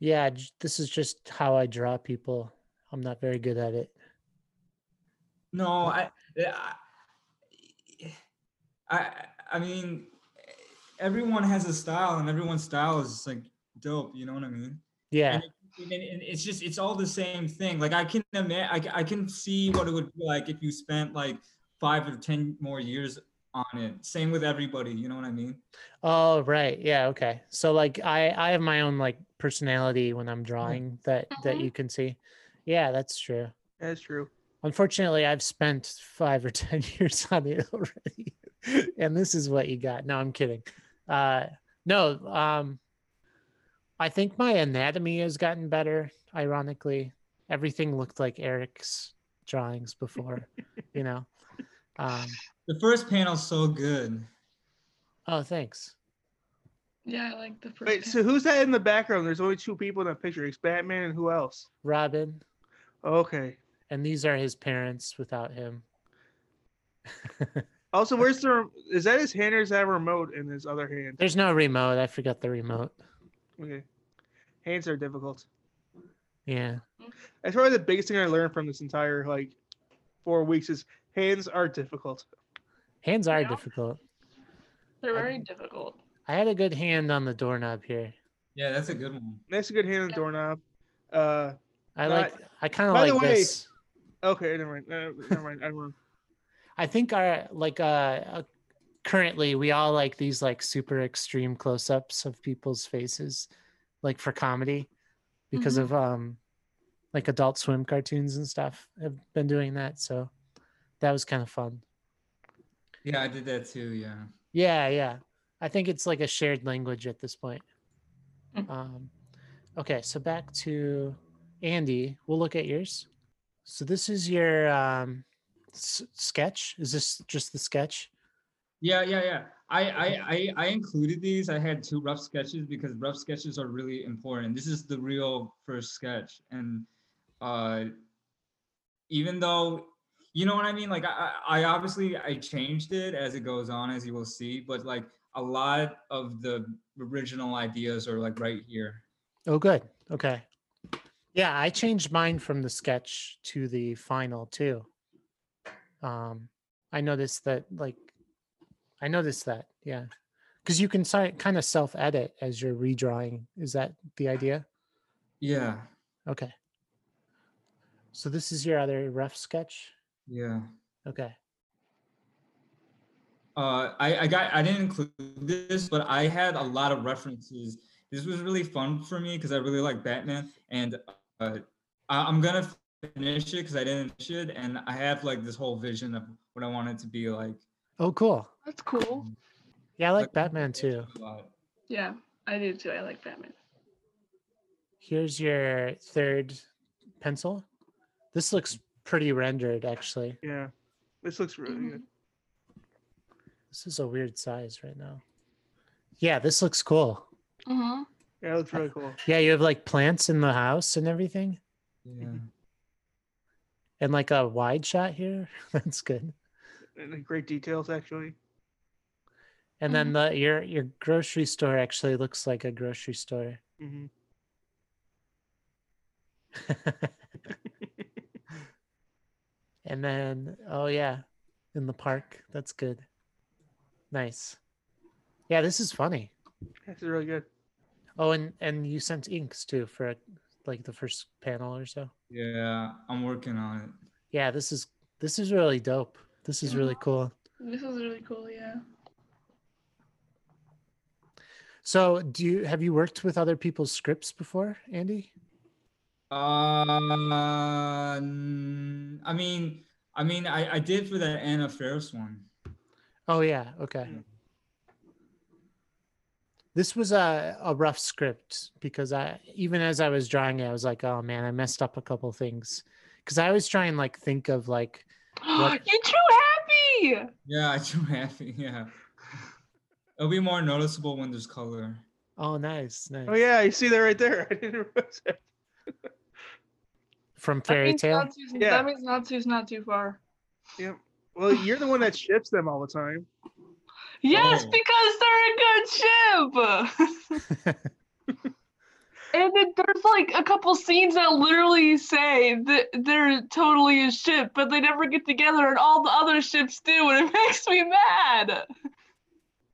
Speaker 2: Yeah, this is just how I draw people. I'm not very good at it.
Speaker 4: No, I, I, I, I mean, everyone has a style, and everyone's style is just like dope. You know what I mean?
Speaker 2: Yeah.
Speaker 4: And, it- and it's just it's all the same thing. Like I can admit, I, I can see what it would be like if you spent like five or ten more years on it. Same with everybody. You know what I mean?
Speaker 2: Oh, right. Yeah, okay. So like I I have my own like personality when I'm drawing that that
Speaker 3: Mhm.
Speaker 2: you can see. Yeah, that's true.
Speaker 1: That's true.
Speaker 2: Unfortunately, I've spent 5 or <laughs> 10 years on it already. and this is what you got. No, I'm kidding. Uh no, um I think my anatomy has gotten better, ironically. Everything looked like Eric's drawings before, you know. Um
Speaker 4: The first panel's so good.
Speaker 2: oh, thanks.
Speaker 3: Yeah, I like the first.
Speaker 1: Wait,
Speaker 3: one.
Speaker 1: so who's that in the background? There's only two people in that picture. It's Batman and who else?
Speaker 2: Robin,
Speaker 1: Okay.
Speaker 2: and these are his parents without him. <laughs>
Speaker 1: Also, where's the? Is that his hand or is that a remote in his other hand?
Speaker 2: There's no remote. I forgot the remote.
Speaker 1: Okay. Hands are difficult.
Speaker 2: Yeah.
Speaker 1: That's probably the biggest thing I learned from this entire like four weeks is hands are difficult.
Speaker 2: Hands are
Speaker 3: Yeah.
Speaker 2: difficult.
Speaker 3: They're
Speaker 2: I-
Speaker 3: very difficult.
Speaker 2: I had a good hand on the doorknob here.
Speaker 4: Yeah, that's a good one.
Speaker 1: That's a good hand on the doorknob. Uh,
Speaker 2: I
Speaker 1: Not-
Speaker 2: like I kind of
Speaker 1: by
Speaker 2: like
Speaker 1: the way-
Speaker 2: this.
Speaker 1: okay, never mind. Uh, never mind. I don't know.
Speaker 2: I think our like uh, uh currently we all like these like super extreme close-ups of people's faces like for comedy because
Speaker 3: Mhm.
Speaker 2: of um like adult swim cartoons and stuff have been doing that so that was kind of fun.
Speaker 4: Yeah, I did that too. Yeah.
Speaker 2: Yeah, yeah. I think it's like a shared language at this point.
Speaker 3: Mm.
Speaker 2: Um, okay, so back to Andy. We'll look at yours. So this is your um, s- sketch. Is this just the sketch?
Speaker 4: Yeah, yeah, yeah. I, I, I, I included these. I had two rough sketches because rough sketches are really important. This is the real first sketch, and uh, even though you know what I mean, like I, I I obviously I changed it as it goes on, as you will see, but like a lot of the original ideas are like right here.
Speaker 2: Oh, good. Okay. Yeah, I changed mine from the sketch to the final too. Um, I noticed that, like, I noticed that, yeah, because you can si- kind of self-edit as you're redrawing. Is that the idea?
Speaker 4: Yeah,
Speaker 2: Okay. So this is your other rough sketch.
Speaker 4: yeah.
Speaker 2: Okay.
Speaker 4: uh, I, I got I didn't include this, but I had a lot of references. This was really fun for me because I really like Batman, and uh, I, I'm gonna finish it because I didn't finish it, and I have like this whole vision of what I want it to be like.
Speaker 2: Oh, cool.
Speaker 3: That's cool.
Speaker 2: Yeah, I like
Speaker 4: Like,
Speaker 2: Batman too.
Speaker 3: Yeah, I do too. I like Batman.
Speaker 2: Here's your third pencil. This looks pretty rendered, actually.
Speaker 1: Yeah, this looks really
Speaker 3: Mhm.
Speaker 1: good.
Speaker 2: This is a weird size right now. Yeah, this looks cool.
Speaker 3: Mm-hmm.
Speaker 1: Yeah, it looks really cool.
Speaker 2: Yeah, you have like plants in the house and everything,
Speaker 4: Yeah.
Speaker 2: And like a wide shot here. <laughs> That's good.
Speaker 1: And great details actually.
Speaker 2: And then the your your grocery store actually looks like a grocery store.
Speaker 1: hmm <laughs>
Speaker 2: and then oh yeah, in the park. That's good. Nice. Yeah, this is funny.
Speaker 1: This is really good.
Speaker 2: Oh, and and you sent inks too for like the first panel or so.
Speaker 4: Yeah, I'm working on it.
Speaker 2: Yeah, this is this is really dope. This is really cool.
Speaker 3: This is really cool. Yeah.
Speaker 2: So, do you have you worked with other people's scripts before, Andy?
Speaker 4: Uh, n- I mean, I mean, I, I did for the Anna Faris one.
Speaker 2: Oh yeah, okay. This was a, a rough script because I even as I was drawing it, I was like, oh man, I messed up a couple things. Because I was trying like think of like What- <gasps>
Speaker 3: You're too happy.
Speaker 4: Yeah, <laughs> I do happy. Yeah, it'll be more noticeable when there's color.
Speaker 2: oh nice, nice.
Speaker 1: Oh yeah, you see that right there. <laughs> I didn't realize that.
Speaker 2: from
Speaker 3: That
Speaker 2: Fairy
Speaker 3: means
Speaker 2: Tale.
Speaker 3: Natsu's,
Speaker 1: Yeah.
Speaker 3: That means Natsu's not too far.
Speaker 1: Yep. Well, you're the one that ships them all the time.
Speaker 3: Yes,
Speaker 4: Oh.
Speaker 3: because they're a good ship. <laughs> and then there's like a couple scenes that literally say that they're totally a ship, but they never get together, and all the other ships do, and it <laughs> makes me mad.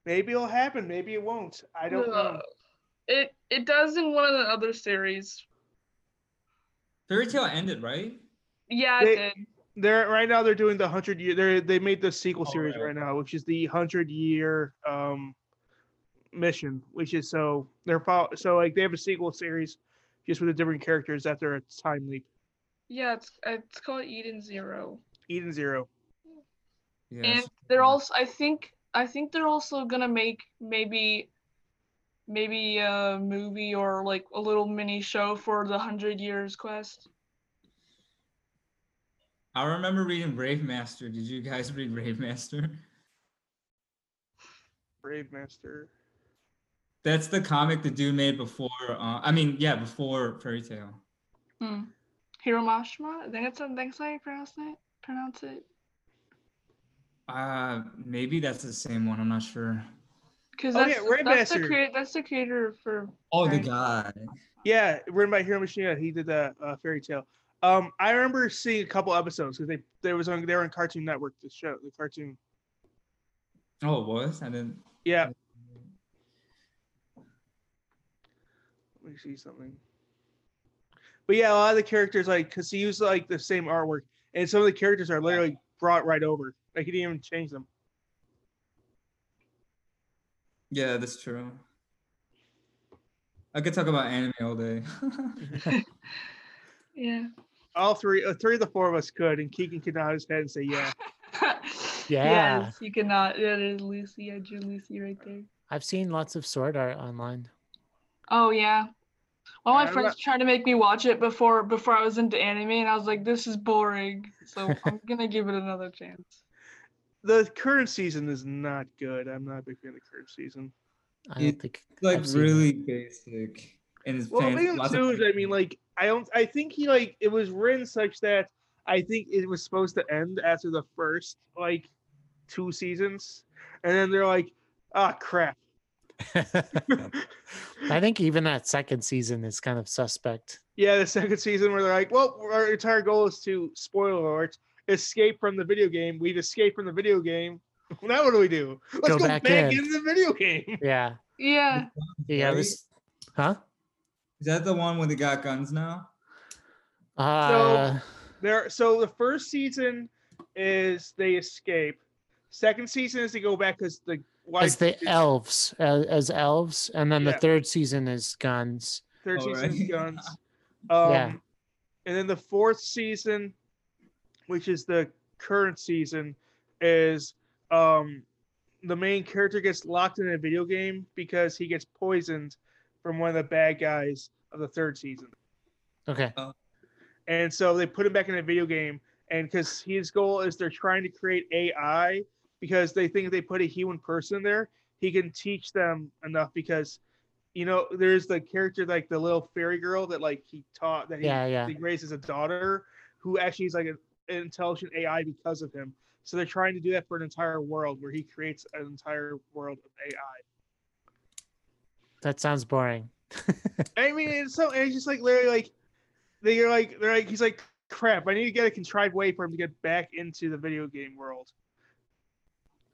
Speaker 1: Maybe it'll happen. Maybe it won't. I don't know.
Speaker 3: Uh, It it does in one of the other series.
Speaker 4: Fairy Tail ended, right?
Speaker 3: Yeah, it
Speaker 1: They-
Speaker 3: did.
Speaker 1: They're right now. They're doing the hundred year. They they made the sequel
Speaker 4: Oh,
Speaker 1: series
Speaker 4: right.
Speaker 1: right now, which is the hundred year um mission. Which is so they're fol- so like they have a sequel series just with the different characters after a time leap.
Speaker 3: Yeah, it's it's called Eden Zero.
Speaker 1: Eden Zero.
Speaker 4: Yeah.
Speaker 3: and they're also I think I think they're also gonna make maybe maybe a movie or like a little mini show for the hundred years quest.
Speaker 4: I remember reading Rave Master. Did you guys <laughs> read Rave Master?
Speaker 1: Rave Master.
Speaker 4: That's the comic the dude made before. Uh, I mean, yeah, before Fairy Tail.
Speaker 3: Hmm. Hiro Mashima? I think that's, I think that's how you pronounce it. Pronounce it.
Speaker 4: Uh, maybe that's the same one. I'm not sure.
Speaker 3: Because
Speaker 1: Oh,
Speaker 3: that's,
Speaker 1: yeah, Red
Speaker 3: that's the creator. That's the creator for.
Speaker 4: Oh, the guy.
Speaker 1: Yeah, written by Hiro Mashima. He did that uh, Fairy Tail. Um, I remember seeing a couple episodes because they there was on they were on Cartoon Network. The show, the cartoon.
Speaker 4: Oh, it was. I didn't.
Speaker 1: Yeah. Let me see something. But yeah, a lot of the characters like because he used like the same artwork, and some of the characters are literally brought right over. Like he didn't even change them.
Speaker 4: Yeah, that's true. I could talk about anime all day. <laughs> <laughs>
Speaker 3: Yeah.
Speaker 1: All three, uh, three of the four of us could, and Keegan could nod his head and say, "Yeah." <laughs>
Speaker 2: Yeah.
Speaker 3: Yes, you cannot. That is Lucy. I drew Lucy right there.
Speaker 2: I've seen lots of sword art online.
Speaker 3: Oh yeah. All my friends
Speaker 1: not-
Speaker 3: tried to make me watch it before before I was into anime, and I was like, "This is boring." So <laughs> I'm gonna give it another chance.
Speaker 1: The current season is not good. I'm not a big fan of the current season.
Speaker 2: I don't
Speaker 4: It-
Speaker 2: think
Speaker 4: like
Speaker 2: I've
Speaker 4: really
Speaker 2: that.
Speaker 4: basic. And it's
Speaker 1: Well,
Speaker 4: fan-
Speaker 1: the thing too is, I mean, like, I don't, I think he like it was written such that I think it was supposed to end after the first like two seasons, and then they're like, ah, crap. <laughs>
Speaker 2: I think even that second season is kind of suspect.
Speaker 1: Yeah, the second season where they're like, well, our entire goal is to spoiler alert, escape from the video game. We've escaped from the video game. <laughs> Now what do we do? Let's
Speaker 2: Go
Speaker 1: go,
Speaker 2: back
Speaker 1: back,
Speaker 2: in.
Speaker 1: into the video game.
Speaker 2: Yeah.
Speaker 3: Yeah.
Speaker 2: Yeah. This, huh?
Speaker 4: Is that the one where they got guns now?
Speaker 2: Uh,
Speaker 1: There. So the first season is they escape. Second season is they go back because the wife.
Speaker 2: as the
Speaker 1: is-
Speaker 2: elves, as, as elves, and then the third season is guns.
Speaker 1: Third season is
Speaker 4: right.
Speaker 1: guns. <laughs> Um,
Speaker 2: Yeah.
Speaker 1: And then the fourth season, which is the current season, is um, the main character gets locked in a video game because he gets poisoned from one of the bad guys of the third season.
Speaker 2: Okay.
Speaker 1: Uh, and so they put him back in a video game. And because his goal is they're trying to create AI because they think if they put a human person there, he can teach them enough because you know, there's the character like the little fairy girl that like he taught that he,
Speaker 2: Yeah. Yeah.
Speaker 1: he raised as a daughter, who actually is like an intelligent AI because of him. So they're trying to do that for an entire world where he creates an entire world of AI.
Speaker 2: That sounds boring. <laughs>
Speaker 1: I mean, it's so it's just like literally like they're like they're like he's like crap. I need to get a contrived way for him to get back into the video game world.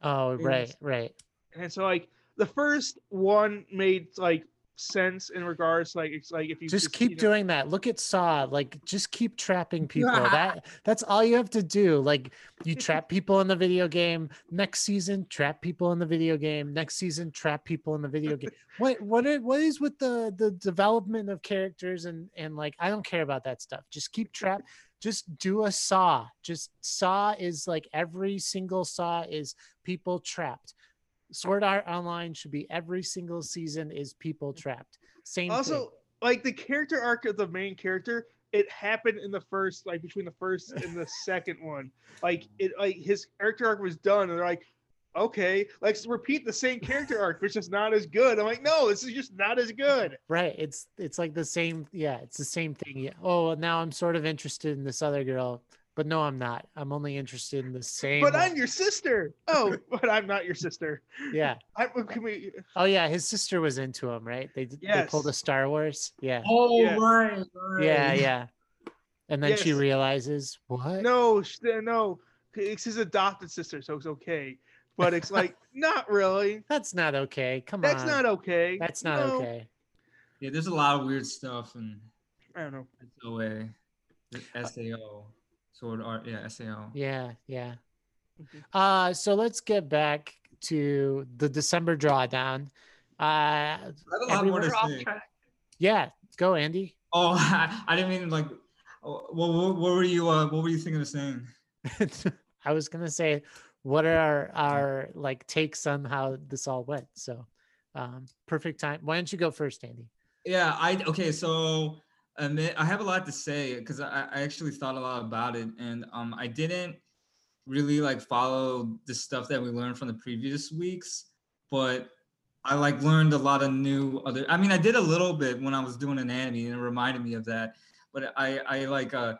Speaker 2: Oh, right. Right.
Speaker 1: And so like the first one made like sense in regards like it's like if you
Speaker 2: just keep
Speaker 1: you know-
Speaker 2: doing that. Look at saw like just keep trapping <laughs> people. That that's all you have to do. Like you <laughs> trap people in the video game next season trap people in the video game next season trap people in the video game. <laughs> What what is, what is with the the development of characters and and like i don't care about that stuff. Just keep trap just do a saw. Just saw is like every single saw is people trapped sword art online should be every single season is people mm. trapped same thing.
Speaker 1: also like the character arc of the main character it happened in the first like between the first and the <laughs> second one like it like his character arc was done and they're like okay, like repeat the same character arc, which is not as good. I'm like, no, this is just not as good.
Speaker 2: Right. It's it's like the same. Yeah, it's the same thing. Yeah. Oh, now I'm sort of interested in this other girl, but no, I'm not. I'm only interested in the same.
Speaker 1: But. I'm your sister. Oh, <laughs> but I'm not your sister.
Speaker 2: yeah.
Speaker 1: I, can we,
Speaker 2: Oh yeah, his sister was into him, right? They d- they pulled a Star Wars. Yeah.
Speaker 4: Oh
Speaker 1: Yeah.
Speaker 4: right, right.
Speaker 2: Yeah, yeah. And then she realizes what?
Speaker 1: no, sh- no, it's his adopted sister, so it's okay. But it's like, <laughs> not really.
Speaker 2: That's not okay. Come
Speaker 1: That's
Speaker 2: on.
Speaker 1: That's not okay.
Speaker 2: That's not
Speaker 1: No.
Speaker 2: okay.
Speaker 4: Yeah, there's a lot of weird stuff and
Speaker 1: I don't know.
Speaker 4: SOA, SAO, sword art. Yeah, SAO.
Speaker 2: Yeah, yeah.
Speaker 1: Mhm.
Speaker 2: Uh so let's get back to the December drawdown. Uh
Speaker 4: I have a lot more to say.
Speaker 2: yeah, go Andy.
Speaker 4: Oh, I, <laughs> I didn't mean like. What, what, what were you? Uh, what were you thinking of saying? <laughs>
Speaker 2: I was gonna say, what are our, our like takes on how this all went? So, um, perfect time. Why don't you go first, Andy?
Speaker 4: Yeah, I okay. So um, I have a lot to say because I, I actually thought a lot about it, and um, I didn't really like follow the stuff that we learned from the previous weeks, but I like learned a lot of new other. I mean, I did a little bit when I was doing anatomy, and it reminded me of that. But I I like uh,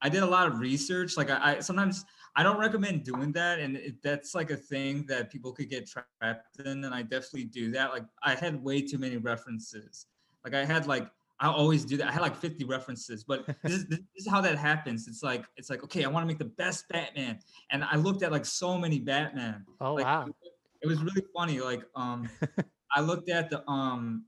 Speaker 4: I did a lot of research. Like I, I sometimes I don't recommend doing that, and it, that's like a thing that people could get trapped in, and I definitely do that. Like I had way too many references. Like I had like I always do that. I had like 50 references, but <laughs> this is, this is how that happens. It's like it's like okay, I want to make the best Batman, and I looked at like so many Batman.
Speaker 2: Oh
Speaker 4: Like,
Speaker 2: wow.
Speaker 4: It was really funny. Like um, <laughs> I looked at the um,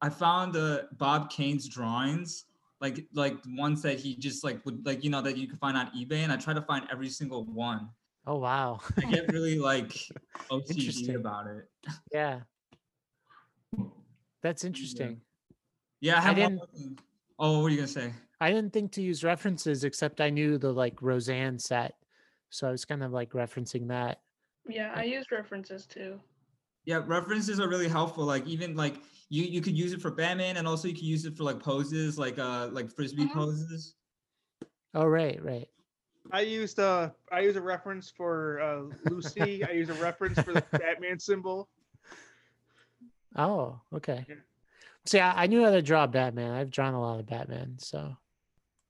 Speaker 4: I found the Bob Kane's drawings, like like ones that he just like would like you know that you can find on eBay, and I try to find every single one.
Speaker 2: Oh wow.
Speaker 4: I get really like <laughs> OCD about it.
Speaker 2: yeah. That's interesting.
Speaker 4: Yeah, I
Speaker 2: I
Speaker 4: have one
Speaker 2: didn't-
Speaker 4: more thing. Oh, what were you gonna say?
Speaker 2: I didn't think to use references except I knew the like Roseanne set. So I was kind of like referencing that.
Speaker 3: Yeah, I used references too.
Speaker 4: Yeah, references are really helpful. Like even like you you could use it for Batman, and also you could use it for like poses, like uh like frisbee
Speaker 3: Mhm.
Speaker 4: poses.
Speaker 2: Oh right, right.
Speaker 1: I used uh I use a reference for uh Lucy. I use a reference for the <laughs> Batman symbol.
Speaker 2: Oh, okay.
Speaker 1: Yeah.
Speaker 2: See, I, I knew how to draw Batman. I've drawn a lot of Batman, so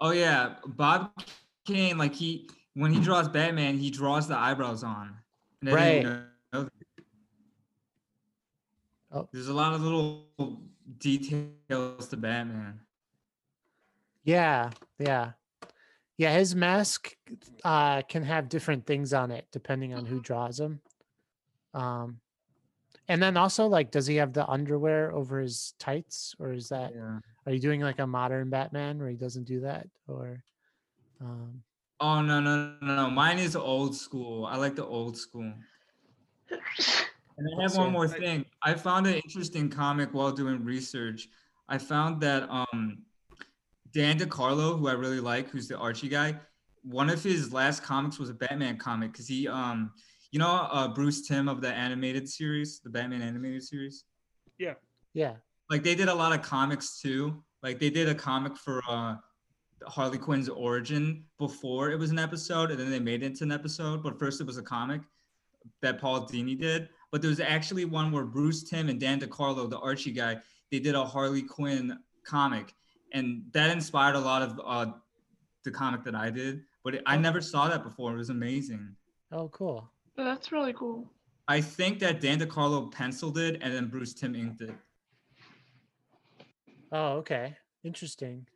Speaker 4: Oh yeah, Bob Kane, like he when he draws Batman, he draws the eyebrows on. And
Speaker 2: Right. Oh.
Speaker 4: There's a lot of little details to Batman.
Speaker 2: yeah, yeah. Yeah, his mask uh can have different things on it depending on who draws him. Um and then also like does he have the underwear over his tights or is that
Speaker 4: Yeah.
Speaker 2: are you doing like a modern Batman where he doesn't do that or um
Speaker 4: Oh no no no no! Mine is old school. I like the old school. And I have one more thing. I found an interesting comic while doing research. I found that um, Dan DeCarlo, who I really like, who's the Archie guy, one of his last comics was a Batman comic because he, um, you know, uh, Bruce Timm of the animated series, the Batman animated series.
Speaker 2: yeah. Yeah.
Speaker 4: Like they did a lot of comics too. Like they did a comic for uh, Harley Quinn's origin before it was an episode, and then they made it into an episode. But first it was a comic that Paul Dini did. But there was actually one where Bruce Timm and Dan DeCarlo, the Archie guy, they did a Harley Quinn comic, and that inspired a lot of uh, the comic that I did. But it, I never saw that before. It was amazing.
Speaker 2: Oh cool.
Speaker 3: That's really cool.
Speaker 4: I think that Dan DeCarlo penciled it, and then Bruce Timm inked it.
Speaker 2: Oh, okay. Interesting.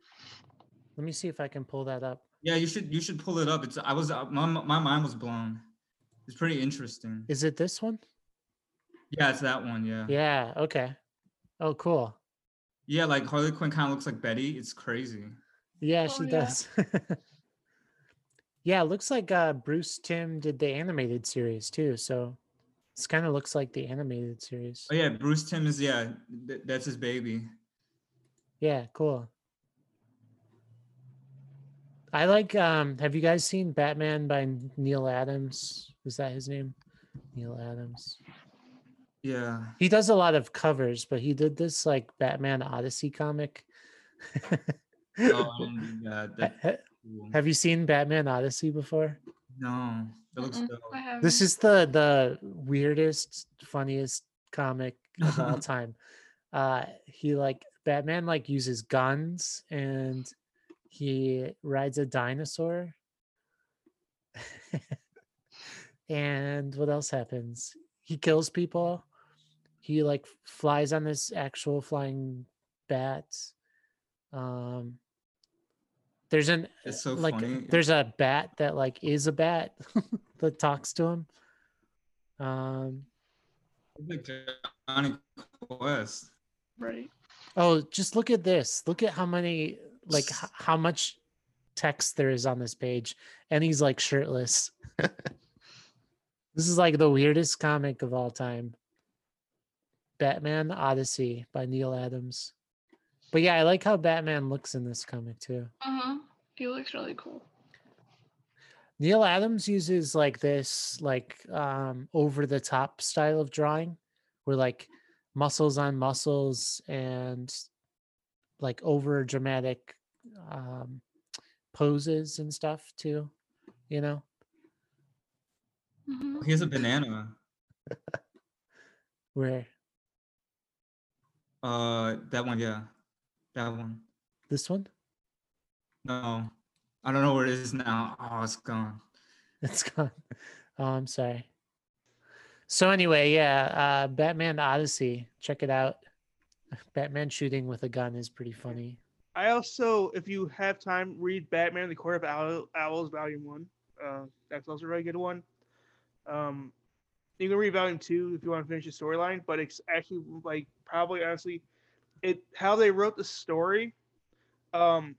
Speaker 2: Let me see if I can pull that up.
Speaker 4: Yeah, you should you should pull it up. It's I was uh, my my mind was blown. It's pretty interesting.
Speaker 2: Is it this one?
Speaker 4: Yeah, it's that one. Yeah.
Speaker 2: Yeah, okay. Oh, cool.
Speaker 4: Yeah, like Harley Quinn kind of looks like Betty. It's crazy.
Speaker 2: Yeah,
Speaker 3: Oh,
Speaker 2: she
Speaker 3: yeah.
Speaker 2: does. <laughs> yeah, it looks like uh Bruce Timm did the animated series too, so this kind of looks like the animated series.
Speaker 4: Oh yeah, Bruce Timm is yeah, th- that's his baby.
Speaker 2: Yeah, cool. I like um have you guys seen Batman by Neal Adams? Is that his name? Neal Adams.
Speaker 4: Yeah.
Speaker 2: He does a lot of covers, but he did this like Batman Odyssey comic. <laughs>
Speaker 4: Oh, that. <laughs> That's
Speaker 2: Ha-
Speaker 4: cool.
Speaker 2: Have you seen Batman Odyssey before?
Speaker 4: No, That looks
Speaker 3: Mm-mm,
Speaker 4: dope.
Speaker 2: This is the the weirdest, funniest comic of all <laughs> time. Uh he like Batman like uses guns and he rides a dinosaur. <laughs> and what else happens? He kills people. He like flies on this actual flying bat. Um there's an
Speaker 4: It's so
Speaker 2: like
Speaker 4: funny.
Speaker 2: there's a bat that like is a bat <laughs> that talks to him. Um
Speaker 4: It's like Jonny Quest.
Speaker 3: right.
Speaker 2: oh, just look at this. Look at how many like h- how much text there is on this page and he's like shirtless. <laughs> this is like the weirdest comic of all time. Batman Odyssey by Neal Adams. But yeah, I like how Batman looks in this comic too.
Speaker 3: Uh-huh. He looks really cool.
Speaker 2: Neal Adams uses like this like um over the top style of drawing where like muscles on muscles and like over dramatic um poses and stuff too, you know.
Speaker 3: Mhm.
Speaker 4: He has a banana. <laughs>
Speaker 2: Where
Speaker 4: Uh, that one, yeah, that one.
Speaker 2: this one?
Speaker 4: No, I don't know where it is now. Oh, it's gone. <laughs>
Speaker 2: It's gone. Oh, I'm sorry. So anyway, yeah, uh Batman Odyssey, check it out. <laughs> Batman shooting with a gun is pretty funny.
Speaker 1: I also, if you have time, read Batman: The Court of Owl- Owls, Volume One. Uh, that's also a really good one. Um, you can read Volume Two if you want to finish the storyline, but it's actually like probably honestly, it how they wrote the story. Um,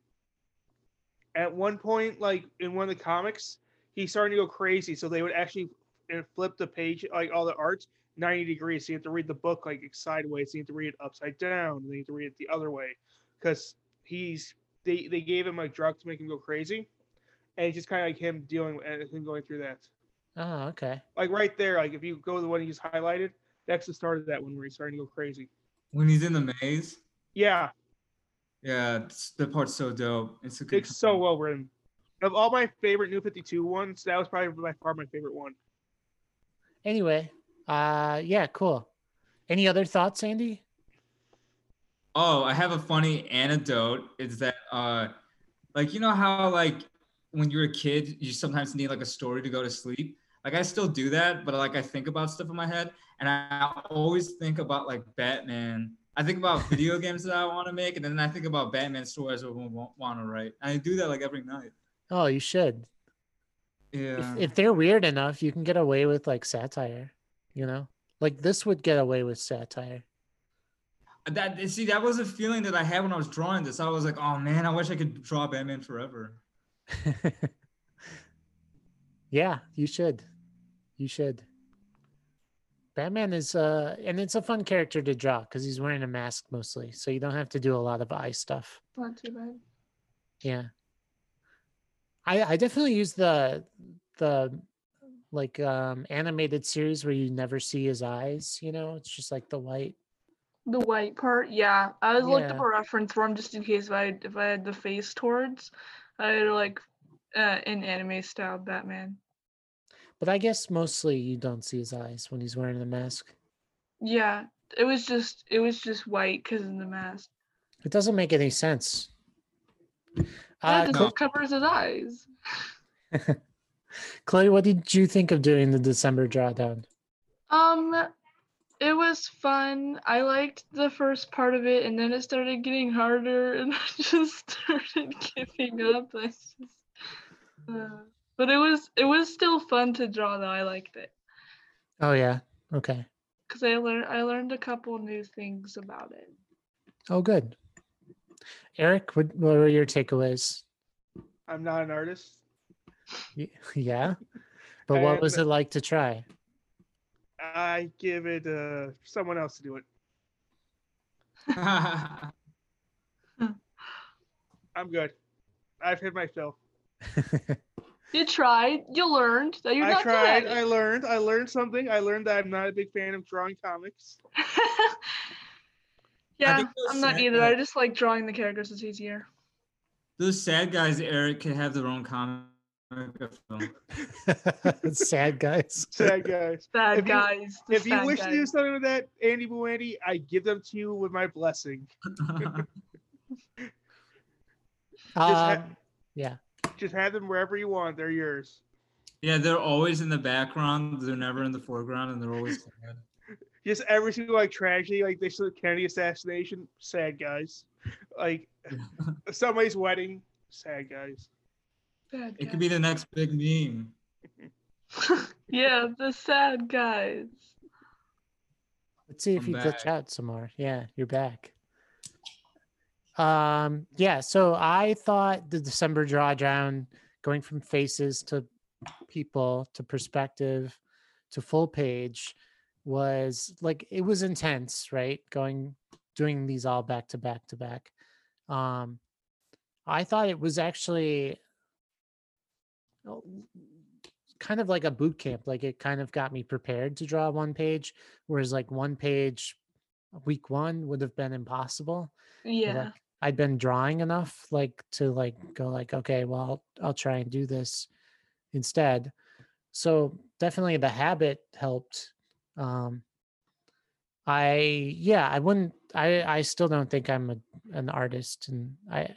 Speaker 1: at one point, like in one of the comics, he's starting to go crazy, so they would actually uh, flip the page, like all the art, 90 degrees. So you have to read the book like sideways. So you have to read it upside down. Then you have to read it the other way because he's they they gave him like drugs to make him go crazy, and it's just kind of like him dealing with and him going through that.
Speaker 2: Oh, okay.
Speaker 1: Like right there, like if you go to the one he's highlighted, that's the start of that one where he's starting to go crazy.
Speaker 4: When he's in the maze,
Speaker 1: Yeah,
Speaker 4: yeah, it's- that part's so dope. It's a good.
Speaker 1: it's so well written. Of all my favorite New Fifty Two ones, that was probably by far my favorite one.
Speaker 2: Anyway, uh yeah, cool. Any other thoughts, Andy?
Speaker 4: Oh, I have a funny anecdote. Is that uh, like you know how like when you're a kid, you sometimes need like a story to go to sleep. Like I still do that, but like I think about stuff in my head, and I always think about like Batman. I think about video <laughs> games that I want to make, and then I think about Batman stories I want to write. And I do that like every night.
Speaker 2: Oh, you should.
Speaker 4: Yeah.
Speaker 2: If, if they're weird enough, you can get away with like satire, you know? Like this would get away with satire.
Speaker 4: Uh, that see, that was a feeling that I had when I was drawing this. I was like, oh man, I wish I could draw Batman forever. <laughs>
Speaker 2: yeah, you should. You should. Batman is uh and it's a fun character to draw because he's wearing a mask mostly, so you don't have to do a lot of eye stuff.
Speaker 3: Not too bad.
Speaker 2: Yeah. I I definitely use the the like um animated series where you never see his eyes, you know, it's just like the white.
Speaker 3: The white part, yeah. I was looked up a reference for him just in case if I if I had the face towards, I had like uh, in anime style Batman.
Speaker 2: But I guess mostly you don't see his eyes when he's wearing the mask.
Speaker 3: Yeah, it was just it was just white because of the mask.
Speaker 2: It doesn't make any sense.
Speaker 3: Yeah,
Speaker 2: Uh,
Speaker 3: this
Speaker 2: Chlo-
Speaker 3: just covers his eyes. <laughs>
Speaker 2: Chloe, what did you think of doing the December drawdown?
Speaker 3: Um, it was fun. I liked the first part of it, and then it started getting harder, and <laughs> I just started giving up. I just, uh, but it was it was still fun to draw, though. I liked it
Speaker 2: Oh yeah. Okay.
Speaker 3: because I learned I learned a couple new things about it.
Speaker 2: Oh good. Eric, what, what were your takeaways?
Speaker 1: I'm not an artist.
Speaker 2: Y- <laughs> Yeah. But what was it like to try?
Speaker 1: I give it uh someone else to do it. <laughs> <laughs> I'm good. I've hit my fill.
Speaker 3: You tried. You learned that you're
Speaker 1: I
Speaker 3: not
Speaker 1: tried.
Speaker 3: good
Speaker 1: I
Speaker 3: at it.
Speaker 1: learned. I learned something. I learned that I'm not a big fan of drawing comics. <laughs>
Speaker 3: yeah, I'm not
Speaker 4: sad
Speaker 3: either. I just like drawing the characters. It's easier.
Speaker 4: Those sad guys, Eric, can have their own comic <laughs>
Speaker 2: Sad guys. <laughs>
Speaker 1: Sad guys.
Speaker 3: Sad
Speaker 1: If you-
Speaker 3: guys. the
Speaker 1: If you
Speaker 3: sad
Speaker 1: wish to do something with that, Andy Buendy, I give them to you with my blessing. ha-
Speaker 2: Um, yeah.
Speaker 1: Just have them wherever you want. They're yours.
Speaker 4: yeah, they're always in the background. They're never in the foreground, and they're always <laughs> sad.
Speaker 1: Just every single like tragedy, like this Kennedy assassination, sad guys. Like <laughs> somebody's wedding, sad guys.
Speaker 3: Sad
Speaker 4: It could be the next big meme. <laughs>
Speaker 3: yeah, the sad guys.
Speaker 2: Let's see if
Speaker 4: I'm
Speaker 2: you glitch
Speaker 4: back.
Speaker 2: out some more. Yeah, you're back. Um, yeah, so I thought the December drawdown going from faces to people to perspective to full page was like it was intense, right? Going doing these all back to back to back. Um I thought it was actually oh, kind of like a boot camp. Like it kind of got me prepared to draw one page, whereas like one page week one would have been impossible.
Speaker 3: Yeah.
Speaker 2: I'd been drawing enough like to like go like, okay, well, I'll, I'll try and do this instead. So definitely the habit helped. Um I yeah, I wouldn't I I still don't think I'm a, an artist and I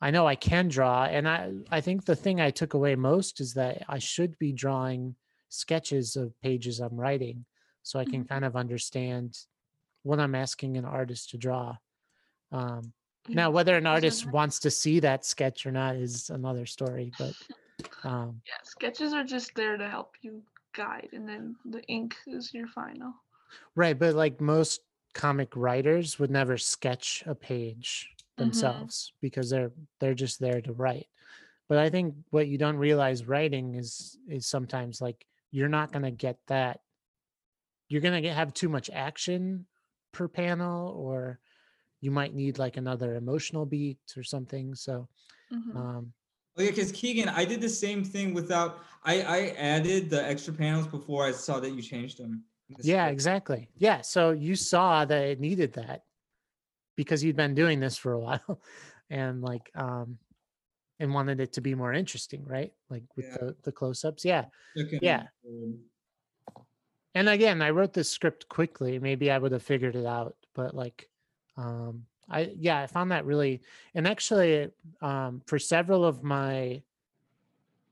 Speaker 2: I know I can draw and I I think the thing I took away most is that I should be drawing sketches of pages I'm writing so I can
Speaker 3: Mhm.
Speaker 2: kind of understand what I'm asking an artist to draw. Um now <laughs> whether an artist wants to see that sketch or not is another story, but <laughs> um
Speaker 3: Yeah, sketches are just there to help you guide, and then the ink is your final.
Speaker 2: right, but like most comic writers would never sketch a page
Speaker 3: Mhm.
Speaker 2: themselves because they're they're just there to write. But I think what you don't realize writing is is sometimes like you're not going to get that you're going to have too much action per panel or you might need like another emotional beat or something. So
Speaker 3: Mhm.
Speaker 2: um
Speaker 4: Oh yeah, because Keegan, I did the same thing without. I I added the extra panels before I saw that you changed them.
Speaker 2: Yeah,
Speaker 4: script.
Speaker 2: exactly. Yeah. So you saw that it needed that because you'd been doing this for a <laughs> while and like um and wanted it to be more interesting, right? Like with
Speaker 4: Yeah.
Speaker 2: the the close-ups. Yeah.
Speaker 4: Second,
Speaker 2: yeah. And again, I wrote this script quickly. Maybe I would have figured it out, but like um I yeah, I found that really and actually um for several of my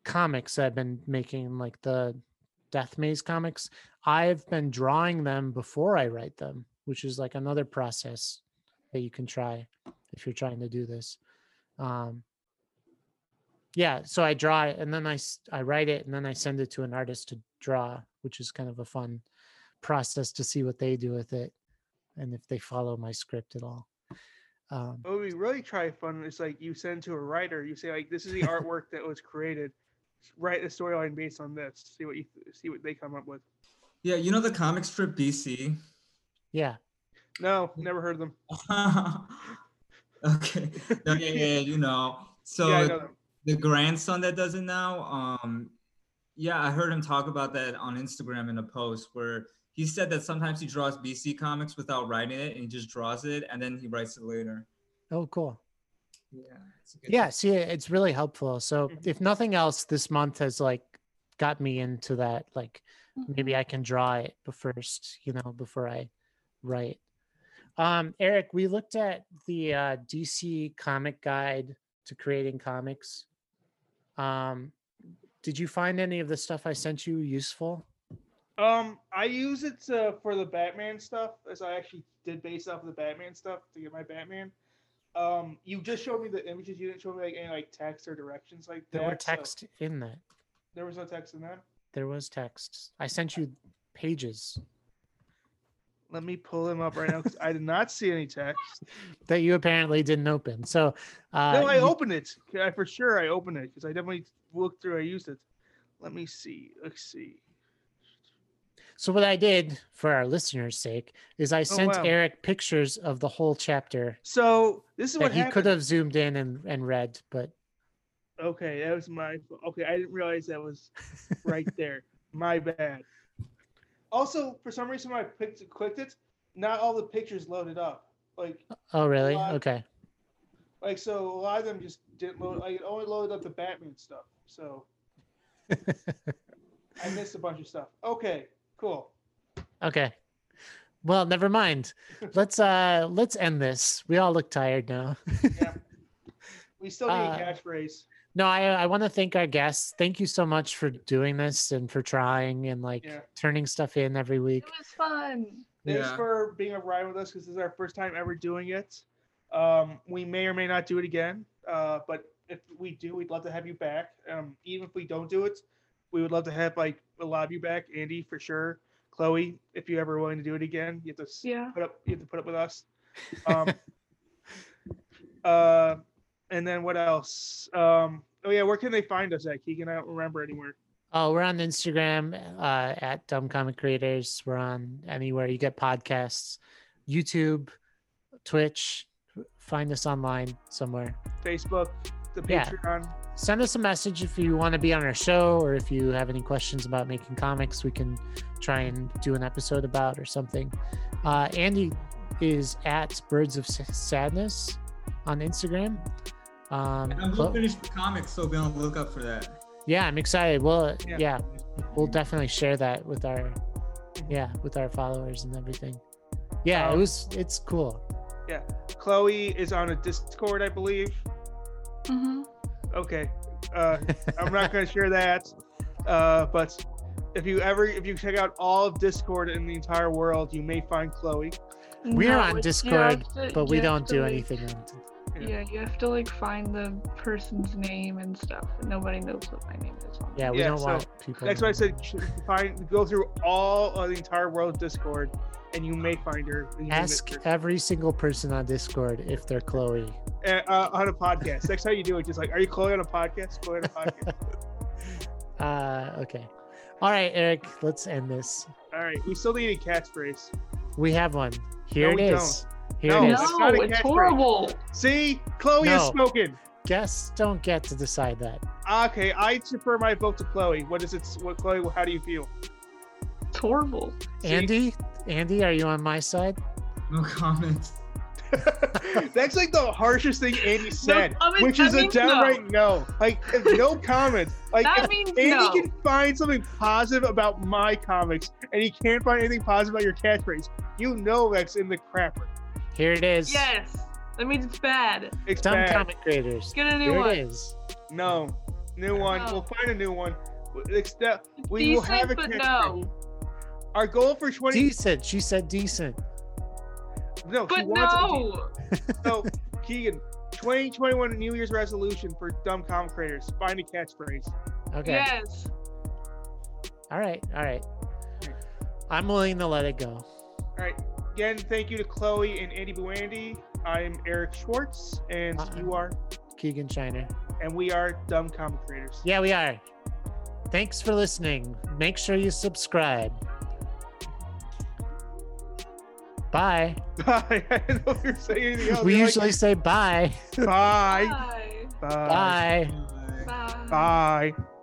Speaker 2: comics I've been making like the Death Maze comics, I've been drawing them before I write them, which is like another process that you can try if you're trying to do this. Um, yeah, so I draw it and then I I write it and then I send it to an artist to draw, which is kind of a fun process to see what they do with it and if they follow my script at all. Um,
Speaker 1: What we really try fun is like you send to a writer. You say like, "This is the <laughs> artwork that was created. Write a storyline based on this. See what you see what they come up with."
Speaker 4: Yeah, you know the comic strip BC.
Speaker 2: yeah,
Speaker 1: No, <laughs> never heard of them. <laughs>
Speaker 4: okay. Yeah, yeah, yeah, you know. So
Speaker 1: yeah, know
Speaker 4: the grandson that does it now, um, yeah, I heard him talk about that on Instagram in a post where he said that sometimes he draws BC comics without writing it and he just draws it and then he writes it later.
Speaker 2: oh, cool.
Speaker 4: Yeah. it's a good
Speaker 2: Yeah, see, it's really helpful. So,
Speaker 1: Mhm.
Speaker 2: if nothing else, this month has like got me into that. Like, maybe I can draw it but first, you know, before I write. Um, Eric, we looked at the uh, DC comic guide to creating comics. Um, did you find any of the stuff I sent you useful?
Speaker 1: Um, I use it to, for the Batman stuff, as I actually did base off of the Batman stuff to get my Batman. Um, you just showed me the images. You didn't show me like any like text or directions like
Speaker 2: There
Speaker 1: that.
Speaker 2: were
Speaker 1: so-
Speaker 2: text in that.
Speaker 1: there was no text in that.
Speaker 2: There was text. I sent you pages
Speaker 1: Let me pull them up right now because I did not see any text. <laughs>
Speaker 2: that you apparently didn't open. So, uh,
Speaker 1: no, I
Speaker 2: you-
Speaker 1: opened it. I, for sure, I opened it because I definitely looked through. I used it. Let me see. Let's see.
Speaker 2: So what I did for our listeners' sake is I oh, sent
Speaker 1: wow.
Speaker 2: Eric pictures of the whole chapter
Speaker 1: So this is what
Speaker 2: he
Speaker 1: happened.
Speaker 2: could have zoomed in and, and read, but
Speaker 1: Okay, that was my. Okay, I didn't realize that was right there. <laughs> My bad. Also, for some reason, when I picked, clicked it, not all the pictures loaded up. Like,
Speaker 2: oh really?
Speaker 1: Lot-
Speaker 2: Okay.
Speaker 1: like so, a lot of them just didn't load. Like, it only loaded up the Batman stuff. so <laughs> I missed a bunch of stuff. Okay, cool.
Speaker 2: Okay. Well, never mind. <laughs> Let's uh let's end this. We all look tired now.
Speaker 1: Yeah. <laughs> We still need
Speaker 2: Uh,
Speaker 1: a catchphrase.
Speaker 2: no, I I want to thank our guests. Thank you so much for doing this and for trying and like
Speaker 1: Yeah.
Speaker 2: turning stuff in every week.
Speaker 3: It was fun.
Speaker 1: Thanks
Speaker 4: Yeah.
Speaker 1: for being a ride with us because this is our first time ever doing it. Um, we may or may not do it again, uh, but if we do, we'd love to have you back. Um, even if we don't do it, we would love to have like a lot of you back. Andy for sure. Chloe, if you're ever willing to do it again, you have to
Speaker 3: Yeah.
Speaker 1: put up. You have to put up with us. <laughs> Um, uh, and then what else? Um, oh yeah, where can they find us at? Keegan, I don't remember anywhere.
Speaker 2: Oh, we're on Instagram uh, at Dumb Comic Creators. We're on anywhere you get podcasts, YouTube, Twitch. Find us online somewhere.
Speaker 1: Facebook, the
Speaker 2: Yeah.
Speaker 1: Patreon.
Speaker 2: Send us a message if you want to be on our show or if you have any questions about making comics. We can try and do an episode about or something. Uh, Andy is at Birds of Sadness on Instagram. Um,
Speaker 4: And I will
Speaker 2: Chlo-
Speaker 4: finish the comics, so be on the lookout for that.
Speaker 2: yeah, I'm excited. Well,
Speaker 1: Yeah.
Speaker 2: yeah, we'll definitely share that with our yeah with our followers and everything yeah it
Speaker 1: Um,
Speaker 2: was it's cool Yeah,
Speaker 1: Chloe is on a Discord, I believe.
Speaker 3: Hmm
Speaker 1: Okay. Uh, <laughs> I'm not going to share that. Uh, but if you ever, if you check out all of Discord in the entire world, you may find Chloe.
Speaker 2: we're on discord but we don't do anything on
Speaker 3: Yeah, you have to like find the person's name and stuff. Nobody knows what my name is. On
Speaker 2: yeah we
Speaker 1: Yeah,
Speaker 2: don't
Speaker 1: so
Speaker 2: want people
Speaker 1: That's why I said sh- find, go through all of the entire world of Discord, and you may find her. you
Speaker 2: ask
Speaker 1: her.
Speaker 2: every single person on discord if they're chloe
Speaker 1: Uh, uh, on a podcast. Next time you do it, just like, are you Chloe on a podcast? Chloe on a podcast. <laughs>
Speaker 2: uh okay all right eric let's end this
Speaker 1: all right. We still need a catchphrase.
Speaker 2: we have one here
Speaker 1: No,
Speaker 2: it
Speaker 1: we
Speaker 2: is here
Speaker 1: No,
Speaker 2: it
Speaker 1: that's
Speaker 2: is
Speaker 3: No,
Speaker 1: not a
Speaker 3: it's horrible.
Speaker 1: See, Chloe is
Speaker 2: No.
Speaker 1: spoken.
Speaker 2: guests don't get to decide that
Speaker 1: Okay, I defer my vote to Chloe. What is it? What Chloe? How do you feel?
Speaker 3: It's horrible.
Speaker 1: See?
Speaker 2: andy andy are you on my side
Speaker 4: No comments. <laughs>
Speaker 1: That's like the harshest thing Andy said,
Speaker 3: comment-
Speaker 1: which is a
Speaker 3: means no.
Speaker 1: downright no. Like if no <laughs> comments. Like
Speaker 3: that
Speaker 1: if
Speaker 3: means
Speaker 1: Andy
Speaker 3: no.
Speaker 1: can find something positive about my comics, and he can't find anything positive about your catchphrase. You know that's in the crapper.
Speaker 2: here it is
Speaker 3: Yes, that means it's bad.
Speaker 1: It's
Speaker 2: dumb
Speaker 1: bad.
Speaker 2: comic creators
Speaker 3: Get a new
Speaker 2: here
Speaker 3: one.
Speaker 2: it is
Speaker 1: No, new one. We'll find a new one. It's that- we will have a
Speaker 3: but
Speaker 1: catchphrase.
Speaker 3: no.
Speaker 1: Our goal for 20.
Speaker 2: decent she said decent
Speaker 1: no, he
Speaker 3: But
Speaker 1: wants a
Speaker 3: no.
Speaker 1: So, Keegan, 2021 New Year's resolution for dumb comic creators: find a catchphrase.
Speaker 2: okay
Speaker 3: Yes.
Speaker 2: All right, all right. I'm willing to let it go.
Speaker 1: All right. Again, thank you to Chloe and Andy Buandy. I'm Eric Schwartz, and
Speaker 2: Uh-uh.
Speaker 1: you are,
Speaker 2: Keegan Shiner.
Speaker 1: and we are dumb comic creators.
Speaker 2: Yeah, we are. Thanks for listening. Make sure you subscribe. <laughs>
Speaker 1: anything else.
Speaker 2: We
Speaker 1: You're
Speaker 2: usually say bye.
Speaker 1: like, bye.
Speaker 3: Bye.
Speaker 1: Bye.
Speaker 2: Bye.
Speaker 3: Bye.
Speaker 1: Bye.